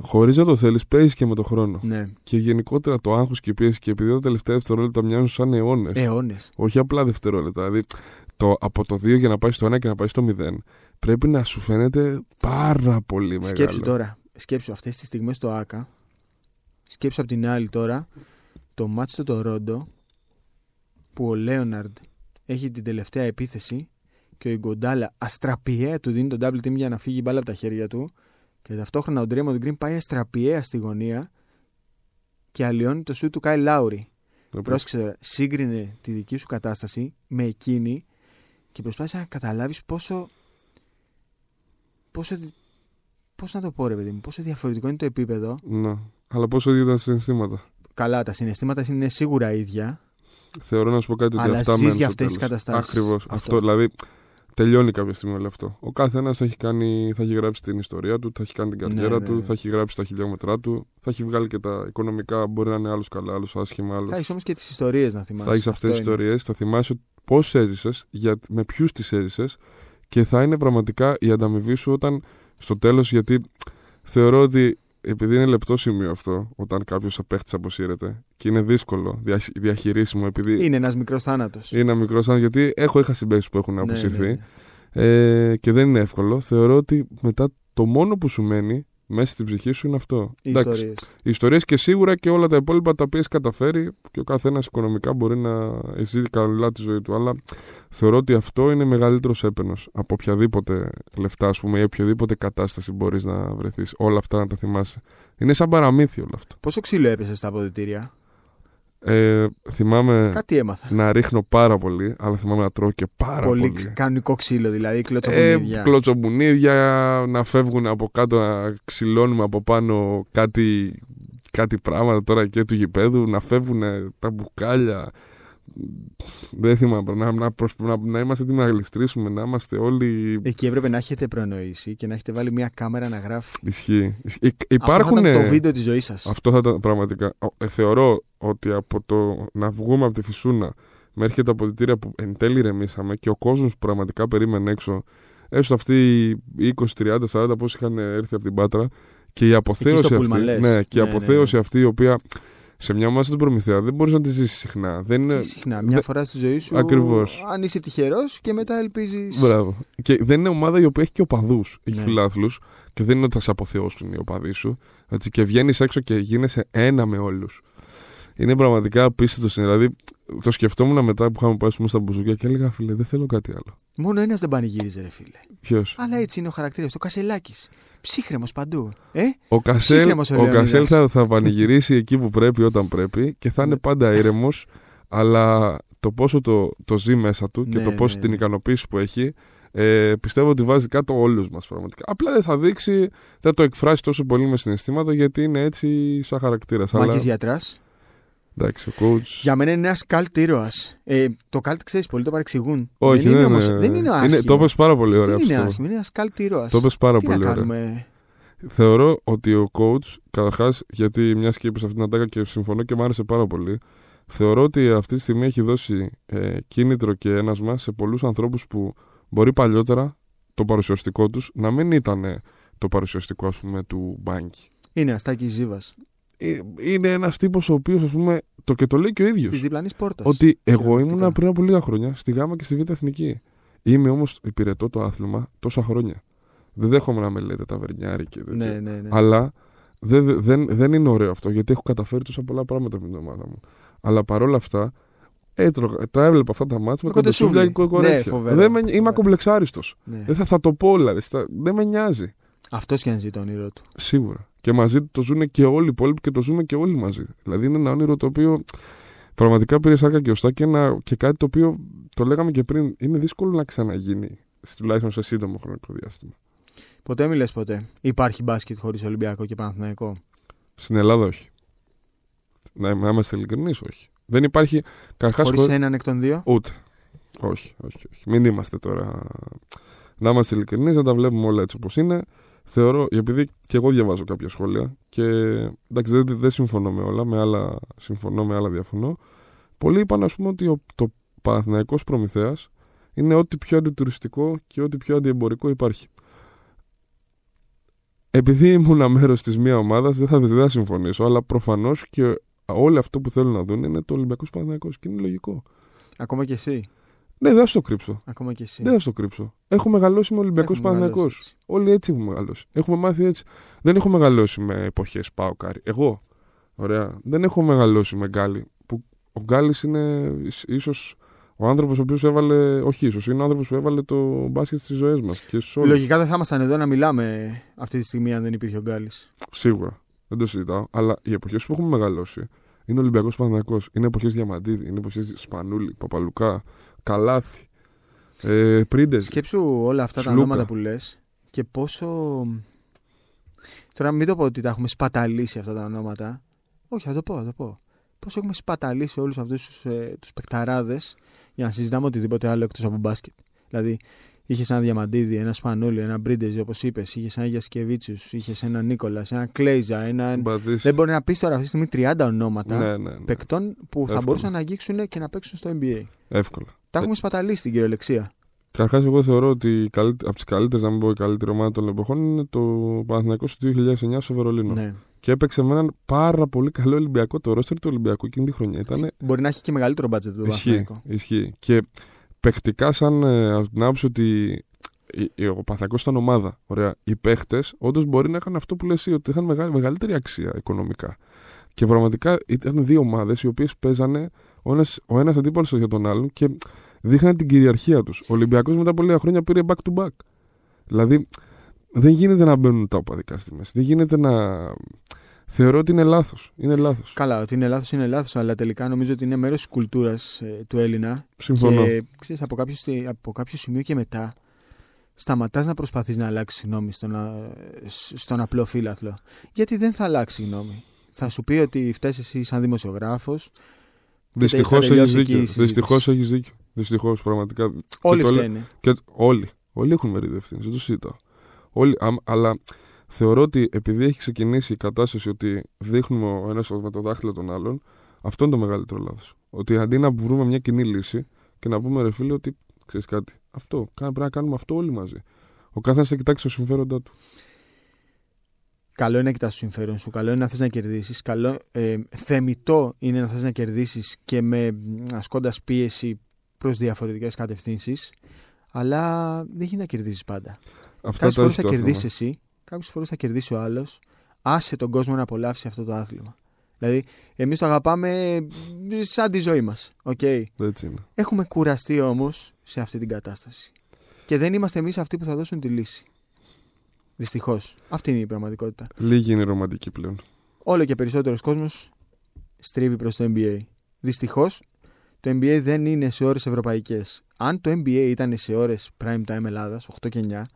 S3: χωρίς να το θέλεις, παίζεις και με το χρόνο.
S2: Ναι,
S3: Και γενικότερα το άγχος και η πίεση και επειδή τα τελευταία δευτερόλεπτα μοιάζουν σαν αιώνες.
S2: αιώνες.
S3: Όχι απλά δευτερόλεπτα. Δηλαδή, το, από το 2 για να πάεις στο 1 και να πάεις στο 0, πρέπει να σου φαίνεται πάρα πολύ μεγάλο.
S2: Σκέψου τώρα, σκέψου αυτές τις στιγμές στο ΆΚΑ, σκέψου από την άλλη τώρα, το μάτς στο Τορόντο, που ο Λέοναρντ έχει την τελευταία επίθεση και ο Ιγκοντάλα αστραπιαία του δίνει τον double team για να φύγει η μπάλα από τα χέρια του και ταυτόχρονα ο Ντρέμοντ Γκριν πάει αστραπιαία στη γωνία και αλλοιώνει το σου του Κάι Λάουρι.
S3: Το
S2: Πρόσεξε τώρα, σύγκρινε τη δική σου κατάσταση με εκείνη και προσπάθησε να καταλάβεις πόσο. πόσο. δι- Πώς να το πω, ρε παιδί μου, πόσο διαφορετικό είναι το επίπεδο.
S3: Ναι. Αλλά πόσο ίδια τα συναισθήματα.
S2: Καλά, τα συναισθήματα είναι σίγουρα ίδια.
S3: Θεωρώ να σου πω κάτι ότι
S2: Αλλά
S3: αυτά
S2: ζεις
S3: μένουν
S2: για
S3: στο
S2: αυτές τις
S3: τέλος.
S2: καταστάσεις.
S3: Ακριβώς.
S2: Αυτό.
S3: Αυτό. δηλαδή τελειώνει κάποια στιγμή όλο αυτό. Ο κάθε ένα θα έχει, κάνει, θα έχει γράψει την ιστορία του, θα έχει κάνει την
S2: Ναι,
S3: καριέρα
S2: ναι,
S3: του,
S2: ναι.
S3: θα έχει γράψει τα χιλιόμετρά του, θα έχει βγάλει και τα οικονομικά. Μπορεί να είναι άλλος καλά, άλλος άσχημα, άλλο.
S2: Θα έχεις όμως και τις ιστορίες να θυμάσαι.
S3: Θα έχεις αυτές τις
S2: Αυτό είναι.
S3: ιστορίες, θα θυμάσαι πώς έζησες, με ποιους τις έζησες και θα είναι πραγματικά η ανταμοιβή σου όταν στο τέλος. Γιατί θεωρώ ότι επειδή είναι λεπτό σημείο αυτό, όταν κάποιος απέχτη αποσύρεται και είναι δύσκολο δια- διαχειρίσιμο, επειδή
S2: Είναι ένας μικρός θάνατος.
S3: είναι ένα μικρό σαν γιατί έχω είχα συμπέσεις που έχουν
S2: Ναι,
S3: αποσυρθεί ε, και δεν είναι εύκολο. Θεωρώ ότι μετά το μόνο που σου μένει μέσα στην ψυχή σου είναι αυτό.
S2: Οι
S3: Εντάξει,
S2: ιστορίες.
S3: οι ιστορίες και σίγουρα και όλα τα υπόλοιπα τα οποία έχεις καταφέρει και ο καθένας οικονομικά μπορεί να ζει καλά τη ζωή του. Αλλά θεωρώ ότι αυτό είναι μεγαλύτερος έπαινος από οποιαδήποτε λεφτά, ας πούμε, ή οποιαδήποτε κατάσταση μπορείς να βρεθείς. Όλα αυτά να τα θυμάσαι. Είναι σαν παραμύθι όλο αυτό.
S2: Πόσο ξύλο έπεσε στα αποδητήρια;
S3: Ε, θυμάμαι
S2: Κάτι έμαθα.
S3: να ρίχνω πάρα πολύ, αλλά θυμάμαι να τρώω και πάρα
S2: Πολύ
S3: πολύ.
S2: ξ- κανονικό ξύλο, δηλαδή
S3: Ε,
S2: κλωτσοπονίδια.
S3: κλωτσομπουνίδια, να φεύγουν από κάτω, να ξυλώνουμε από πάνω κάτι, κάτι πράγματα τώρα και του γηπέδου, να φεύγουν τα μπουκάλια. Δεν θυμάμαι, να, να, προσ- να, να είμαστε έτοιμοι να γλιστρήσουμε, να είμαστε όλοι...
S2: Εκεί έπρεπε να έχετε προνοήσει και να έχετε βάλει μια κάμερα να γράφει.
S3: Ισχύει. Ισχύει.
S2: Αυτό
S3: Υπάρχουν...
S2: θα ήταν το βίντεο της ζωής σας.
S3: Αυτό θα ήταν πραγματικά. Ε, θεωρώ ότι από το να βγούμε από τη φυσούνα μέχρι τα αποδητήρια που εν τέλει ρεμίσαμε και ο κόσμος που πραγματικά περίμενε έξω, έστω αυτοί οι 20, 30, 40 πώ είχαν έρθει από την Πάτρα και η αποθέωση
S2: στο
S3: αυτή.
S2: Πούλμαν, λες.
S3: ναι, και η
S2: Ναι, ναι,
S3: αποθέωση
S2: ναι.
S3: αυτή η οποία σε μια ομάδα του προμηθεία δεν μπορείς να τη ζήσεις συχνά. Δεν είναι...
S2: Συχνά, μια
S3: δε-
S2: φορά στη ζωή σου.
S3: Ακριβώς.
S2: Αν είσαι τυχερός και μετά ελπίζει.
S3: Μπράβο. Και δεν είναι ομάδα η οποία έχει και οπαδούς. Έχει
S2: Ναι.
S3: φιλάθλους. Και δεν είναι ότι θα σε αποθεώσουν οι οπαδοί σου. Έτσι, και βγαίνεις έξω και γίνεσαι ένα με όλους. Είναι πραγματικά απίστευτος. Δηλαδή, το σκεφτόμουν μετά που είχαμε πάει ας πούμε, στα μπουζούκια και έλεγα φίλε, δεν θέλω κάτι άλλο.
S2: Μόνο ένας δεν πανηγύριζε, ρε φίλε.
S3: Ποιος;
S2: Αλλά έτσι είναι ο χαρακτήρας του. Ο Κασελάκης. Ψύχρεμος παντού. Ε,
S3: Ο Κασέλ,
S2: Ψύχρεμος ο
S3: ο
S2: Λεωνίδας.
S3: Κασέλ θα, θα πανηγυρίσει εκεί που πρέπει όταν πρέπει και θα είναι
S2: Ναι.
S3: πάντα ήρεμος. αλλά το πόσο το, το ζει μέσα του και
S2: Ναι,
S3: το πόσο
S2: ναι,
S3: την
S2: ναι.
S3: ικανοποίηση που έχει, ε, πιστεύω ότι βάζει κάτω όλους μας πραγματικά. Απλά δεν θα δείξει, δεν το εκφράσει τόσο πολύ με συναισθήματα γιατί είναι έτσι σαν χαρακτήρας.
S2: Μάκη
S3: Αλλά
S2: γιατράς.
S3: Εντάξει, ο coach.
S2: Για μένα είναι ένας καλτ ήρωας. Ε, το καλτ ξέρεις, πολλοί το παρεξηγούν.
S3: Όχι,
S2: δεν,
S3: δεν,
S2: είναι όμως,
S3: είναι,
S2: δεν είναι άσχημο.
S3: το πες πάρα πολύ ωραία.
S2: δεν είναι
S3: πιστεύω.
S2: άσχημο, είναι ένας καλτ ήρωας.
S3: Το πες πάρα
S2: Τι να
S3: πολύ ωραία.
S2: κάνουμε;
S3: Θεωρώ ότι ο coach, καταρχάς, γιατί μιας και είπες αυτή την ατάκα και συμφωνώ και μου άρεσε πάρα πολύ, θεωρώ ότι αυτή τη στιγμή έχει δώσει ε, κίνητρο και ένασμα σε πολλούς ανθρώπους που μπορεί παλιότερα το παρουσιαστικό τους να μην ήταν ε, το παρουσιαστικό, ας πούμε, του μπάνκι.
S2: Είναι αστάκι Ζήβας.
S3: Ε, Είναι ένας τύπος ο οποίος, ας πούμε, το και το λέει και ο ίδιος.
S2: Της διπλανής πόρτας.
S3: Ότι εγώ
S2: Κυριολεκτικά.
S3: ήμουνα πριν από λίγα χρόνια στη ΓΑΜΑ και στη Β' Εθνική. Είμαι όμως υπηρετώ το άθλημα τόσα χρόνια. Δεν δέχομαι να με λέτε ταβερνιάρη και τέτοια.
S2: Ναι, ναι, ναι.
S3: Αλλά δεν, δεν, δεν είναι ωραίο αυτό γιατί έχω καταφέρει τόσα πολλά πράγματα με την ομάδα μου. Αλλά παρόλα αυτά έτρωγα, τα έβλεπα αυτά τα μάτια με
S2: Με
S3: κοντοσούβλια και
S2: κοντοσούβλι.
S3: κορέτσια.
S2: Ναι, φοβερό,
S3: δεν με, είμαι
S2: φοβερό.
S3: ακομπλεξάριστο.
S2: ναι.
S3: Δεν θα, θα το πω δηλαδή. στα- δεν με νοιάζει.
S2: Αυτός και αν ζει το όνειρό του.
S3: Σίγουρα. Και μαζί του το ζουν και όλοι οι υπόλοιποι και το ζούμε και όλοι μαζί. Δηλαδή είναι ένα όνειρο το οποίο πραγματικά πήρε σάρκα και οστά και, ένα, και κάτι το οποίο το λέγαμε και πριν. Είναι δύσκολο να ξαναγίνει. Τουλάχιστον σε σύντομο χρονικό διάστημα.
S2: Ποτέ μιλέ ποτέ. Υπάρχει μπάσκετ χωρίς Ολυμπιακό και Παναθηναϊκό;
S3: Στην Ελλάδα όχι. Να, να είμαστε ειλικρινείς, όχι. Δεν υπάρχει. Καταρχά.
S2: Χωρίς έναν εκ των δύο;
S3: Ούτε. Όχι, όχι, όχι. Μην είμαστε τώρα. Να είμαστε ειλικρινείς, να τα βλέπουμε όλα έτσι όπως είναι. Θεωρώ, επειδή και εγώ διαβάζω κάποια σχόλια και εντάξει, δεν, δεν συμφωνώ με όλα, με άλλα συμφωνώ, με άλλα διαφωνώ. Πολλοί είπαν, ας πούμε, ότι ο, το Παναθηναϊκός Προμηθέας είναι ό,τι πιο αντιτουριστικό και ό,τι πιο αντιεμπορικό υπάρχει. Επειδή ήμουν μέρος της μία ομάδας, δεν θα, δεν θα συμφωνήσω, αλλά προφανώς και όλοι αυτό που θέλουν να δουν είναι το Ολυμπιακός Παναθηναϊκός και είναι λογικό.
S2: Ακόμα και εσύ.
S3: Ναι, δεν θα σου το κρύψω.
S2: Ακόμα και εσύ.
S3: Δεν θα σου το κρύψω. Έχω μεγαλώσει με Ολυμπιακό
S2: Έχουμε
S3: Παναθηναϊκός.
S2: μεγαλώσει.
S3: Όλοι έτσι έχουμε μεγαλώσει. Έχουμε μάθει έτσι. Δεν έχω μεγαλώσει με εποχές Πάο Κάρι. Εγώ. Ωραία. Δεν έχω μεγαλώσει με Γκάλη. Που ο Γκάλης είναι ίσως ο άνθρωπος ο οποίος έβαλε. Όχι, ίσως είναι ο άνθρωπος που έβαλε το μπάσκετ στις ζωές μας και στους όλους.
S2: Λογικά δεν θα ήμασταν εδώ να μιλάμε αυτή τη στιγμή αν δεν υπήρχε ο Γκάλης.
S3: Σίγουρα. Δεν το συζητάω. Αλλά οι εποχές που έχουμε μεγαλώσει είναι Ολυμπιακός Παναθηναϊκός. Είναι εποχές Διαμαντίδη. Είναι εποχές Σπανούλη, Παπαλουκά, Καλάθη. Ε, Πρίντεζ.
S2: Σκέψου όλα αυτά τα
S3: Σλούκα.
S2: ονόματα που λες και πόσο. Τώρα μην το πω ότι τα έχουμε σπαταλήσει αυτά τα ονόματα. Όχι, θα το πω, θα το πω. Πόσο έχουμε σπαταλήσει όλους αυτούς του ε, τους παικταράδες για να συζητάμε οτιδήποτε άλλο εκτός από μπάσκετ. Δηλαδή, είχες ένα Διαμαντίδη, ένα Σπανούλη, ένα Μπρίντεζ, όπως είπες, είχες ένα Γιασκεβίτσιους, είχες έναν Νίκολας, ένα Κλέιζα, έναν.
S3: Μπατίστη.
S2: Δεν μπορεί να πεις τώρα αυτή τη στιγμή 30 ονόματα
S3: Ναι, ναι, ναι.
S2: παικτών που θα
S3: Εύκολα.
S2: μπορούσαν να αγγίξουν και να παίξουν στο NBA.
S3: Εύκολα.
S2: Τα έχουμε σπαταλήσει στην κυριολεξία.
S3: Καταρχάς, εγώ θεωρώ ότι η καλύτε- από τις καλύτερες, να μην πω η καλύτερη ομάδα των εποχών είναι το Παναθηναϊκός του 2009 στο Βερολίνο.
S2: Ναι.
S3: Και έπαιξε με έναν πάρα πολύ καλό Ολυμπιακό. Το ρόστερ του Ολυμπιακού εκείνη τη χρονιά ήταν.
S2: Μπορεί να έχει και μεγαλύτερο budget το
S3: Ισχύει,
S2: Παναθηναϊκό.
S3: ισχύει. Και παιχτικά, σαν ε, από την άποψη ότι η- η- ο Παναθηναϊκός ήταν ομάδα. Ωραία. Οι παίχτε όντως μπορεί να είχαν αυτό που λες εσύ, ότι είχαν μεγα- μεγαλύτερη αξία οικονομικά. Και πραγματικά ήταν δύο ομάδες οι οποίες παίζανε ο ένας ο ένας αντίπαλος για τον άλλον και δείχναν την κυριαρχία τους. Ο Ολυμπιακός μετά από λίγα χρόνια πήρε back to back. Δηλαδή δεν γίνεται να μπαίνουν τα οπαδικά στη μέση. Δεν γίνεται να. Θεωρώ ότι είναι λάθος. Είναι λάθος.
S2: Καλά, ότι είναι λάθος είναι λάθος, αλλά τελικά νομίζω ότι είναι μέρος της κουλτούρας του Έλληνα.
S3: Συμφωνώ.
S2: Και ξέρεις, από, κάποιο, στι- από κάποιο σημείο και μετά σταματάς να προσπαθείς να αλλάξεις γνώμη στον, α- στον απλό φύλαθλο. Γιατί δεν θα αλλάξει γνώμη. Θα σου πει ότι φταίεις εσύ σαν δημοσιογράφος.
S3: Δυστυχώς
S2: θα
S3: έχεις
S2: τελειώσει εκεί η
S3: δίκιο.
S2: συζήτηση.
S3: Δυστυχώ έχεις δίκιο. Δυστυχώς, πραγματικά.
S2: Όλοι
S3: το λέ-
S2: φταίνε.
S3: Και όλοι. Όλοι έχουν μερίδιο ευθύνης, δεν το συζητάω. Όλοι, αμ- αλλά θεωρώ ότι επειδή έχει ξεκινήσει η κατάσταση ότι δείχνουμε ο ένας με το δάχτυλο τον άλλον, αυτό είναι το μεγαλύτερο λάθος. Ότι αντί να βρούμε μια κοινή λύση και να πούμε ρε φίλε ότι ξέρεις κάτι, αυτό, κα- πρέπει να κάνουμε αυτό όλοι μαζί. Ο καθένας θα κοιτάξει το συμφέροντά του.
S2: καλό είναι να κοιτάς το συμφέρον σου, καλό είναι να θες να κερδίσεις. Καλό, ε, θεμητό είναι να θες να κερδίσεις και με ασκώντας πίεση προς διαφορετικές κατευθύνσεις. Αλλά δεν γίνεται να κερδίσει πάντα.
S3: Αυτά
S2: Κάποιε
S3: τα
S2: φορέ
S3: έχεις
S2: θα
S3: το άθλημα.
S2: κερδίσεις εσύ, κάποιε φορέ θα κερδίσει ο άλλος. Άσε τον κόσμο να απολαύσει αυτό το άθλημα. Δηλαδή, εμείς το αγαπάμε σαν τη ζωή μας. Okay.
S3: Έτσι είναι.
S2: Έχουμε κουραστεί όμως σε αυτή την κατάσταση. Και δεν είμαστε εμείς αυτοί που θα δώσουν τη λύση. Δυστυχώς. Αυτή είναι η πραγματικότητα.
S3: Λίγη είναι η ρομαντική πλέον.
S2: Όλο και περισσότερος κόσμος στρίβει προς το NBA. Δυστυχώς, το NBA δεν είναι σε ώρες ευρωπαϊκές. Αν το NBA ήταν σε ώρες prime time Ελλάδας, 8 και 9,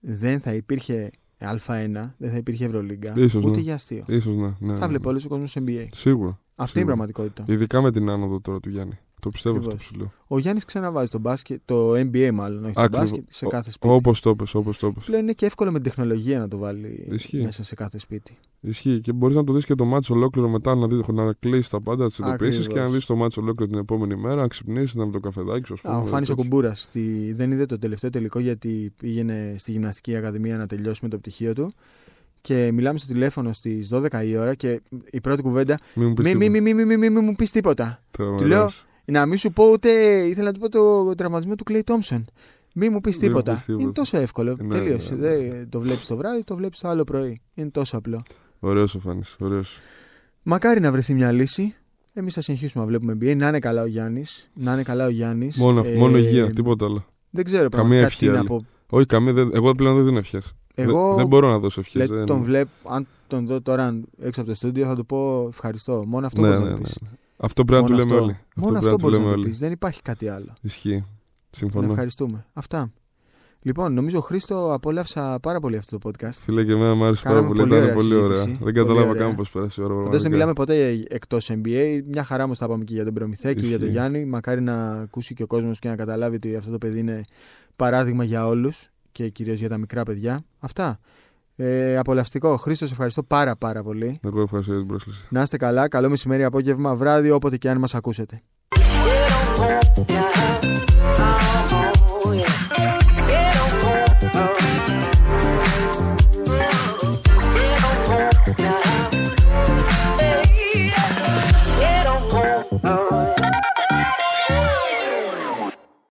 S2: δεν θα υπήρχε Α1, δεν θα υπήρχε Ευρωλίγκα,
S3: Ίσως,
S2: ούτε
S3: ναι.
S2: για αστείο.
S3: Ίσως ναι. ναι,
S2: θα
S3: ναι.
S2: βλέπει όλο ο κόσμο NBA.
S3: Σίγουρα.
S2: Αυτή είναι η
S3: Σίγουρα.
S2: πραγματικότητα.
S3: Ειδικά με την άνοδο τώρα του Γιάννη. Το πιστεύω αυτό
S2: Ακριβώς.
S3: που σου λέω.
S2: Ο Γιάννης ξαναβάζει το μπάσκετ, το NBA μάλλον, όχι το
S3: Ακριβώς.
S2: μπάσκετ, σε κάθε σπίτι.
S3: Όπως το πες, όπως το πες.
S2: Πλέον είναι και εύκολο με την τεχνολογία να το βάλει
S3: Ισχύει.
S2: μέσα σε κάθε σπίτι.
S3: Ισχύει. Και μπορείς να το δεις και το μάτσο ολόκληρο μετά, να, δεις, να κλείσει τα πάντα, να τις εντοπίσει
S2: Ακριβώς.
S3: και να δεις το μάτσο ολόκληρο την επόμενη μέρα, να ξυπνήσεις, να με το καφεδάκι σου. ας
S2: Α,
S3: πούμε,
S2: ο Φάνης ο
S3: τέτοιο.
S2: Κουμπούρας δεν είδε το τελευταίο τελικό γιατί πήγαινε στη γυμναστική ακαδημία να τελειώσει με το πτυχίο του. Και μιλάμε στο τηλέφωνο στις 12 η ώρα και η πρώτη κουβέντα.
S3: Μην μου πεις
S2: Μη, μη, μη, μη, μη, μη, μη, μη μου πεις τίποτα. Του λέω, Να μην σου πω ούτε. ήθελα να του πω το τραυματισμό του Κλέι Τόμψον. Μη μου πεις
S3: Μη μου
S2: τίποτα.
S3: πεις τίποτα.
S2: Είναι τόσο εύκολο.
S3: Ναι,
S2: Τελείωσε.
S3: ναι, ναι.
S2: Δεν το βλέπεις το βράδυ, το βλέπεις το άλλο πρωί. Είναι τόσο απλό.
S3: Ωραίος ο Φάνης. Ωραίος.
S2: Μακάρι να βρεθεί μια λύση. Εμείς θα συνεχίσουμε να βλέπουμε NBA. Να είναι καλά ο Γιάννης. Να είναι καλά ο Γιάννης.
S3: Μόνο, μόνο υγεία, τίποτα άλλο.
S2: Δεν ξέρω
S3: Καμία
S2: πραγματικά
S3: ευχή
S2: τι να
S3: άλλη.
S2: πω.
S3: Όχι, καμία, δεν, εγώ πλέον δεν δίνω ευχές.
S2: Εγώ
S3: δεν μπορώ να δώσω ευχές.
S2: λέει, τον βλέπω, αν τον δω τώρα έξω από το στούντιο θα του πω ευχαριστώ. Μόνο αυτό
S3: ναι,
S2: μπορείς
S3: ναι,
S2: να
S3: ναι,
S2: πεις.
S3: ναι. Αυτό πρέπει να του
S2: Μόνο
S3: λέμε
S2: αυτό.
S3: όλοι.
S2: Μόνο
S3: πρέπει
S2: αυτό
S3: να του
S2: μπορείς
S3: λέμε
S2: να του
S3: όλοι.
S2: πεις. Δεν υπάρχει κάτι άλλο.
S3: Ισχύει.
S2: Τον
S3: Συμφωνώ.
S2: ευχαριστούμε. Αυτά. Λοιπόν, νομίζω Χρήστο απόλαυσα πάρα πολύ αυτό το podcast.
S3: Φίλε και εμένα μου άρεσε πάρα
S2: Κάναμε
S3: πολύ.
S2: πολύ
S3: Ήταν
S2: ωραία
S3: πολύ ωραία.
S2: συζήτηση.
S3: Δεν
S2: Πολύ
S3: κατάλαβα
S2: ωραία.
S3: καν πώς πέρασε η ώρα.
S2: Φαντάζομαι δεν
S3: πραγματικά.
S2: μιλάμε ποτέ εκτός NBA. Μια χαρά όμως θα πάμε και για τον Προμηθέα και για τον
S3: Ισχύει.
S2: Γιάννη. Μακάρι να ακούσει και ο κόσμος και να καταλάβει ότι αυτό το παιδί είναι παράδειγμα για όλους και κυρίως για τα μικρά παιδιά. Αυτά. Ε, απολαυστικό. Χρήστος, ευχαριστώ πάρα πάρα πολύ.
S3: Εγώ ευχαριστώ.
S2: Να είστε καλά. Καλό μεσημέρι, απόγευμα, βράδυ, όποτε και αν μας ακούσετε.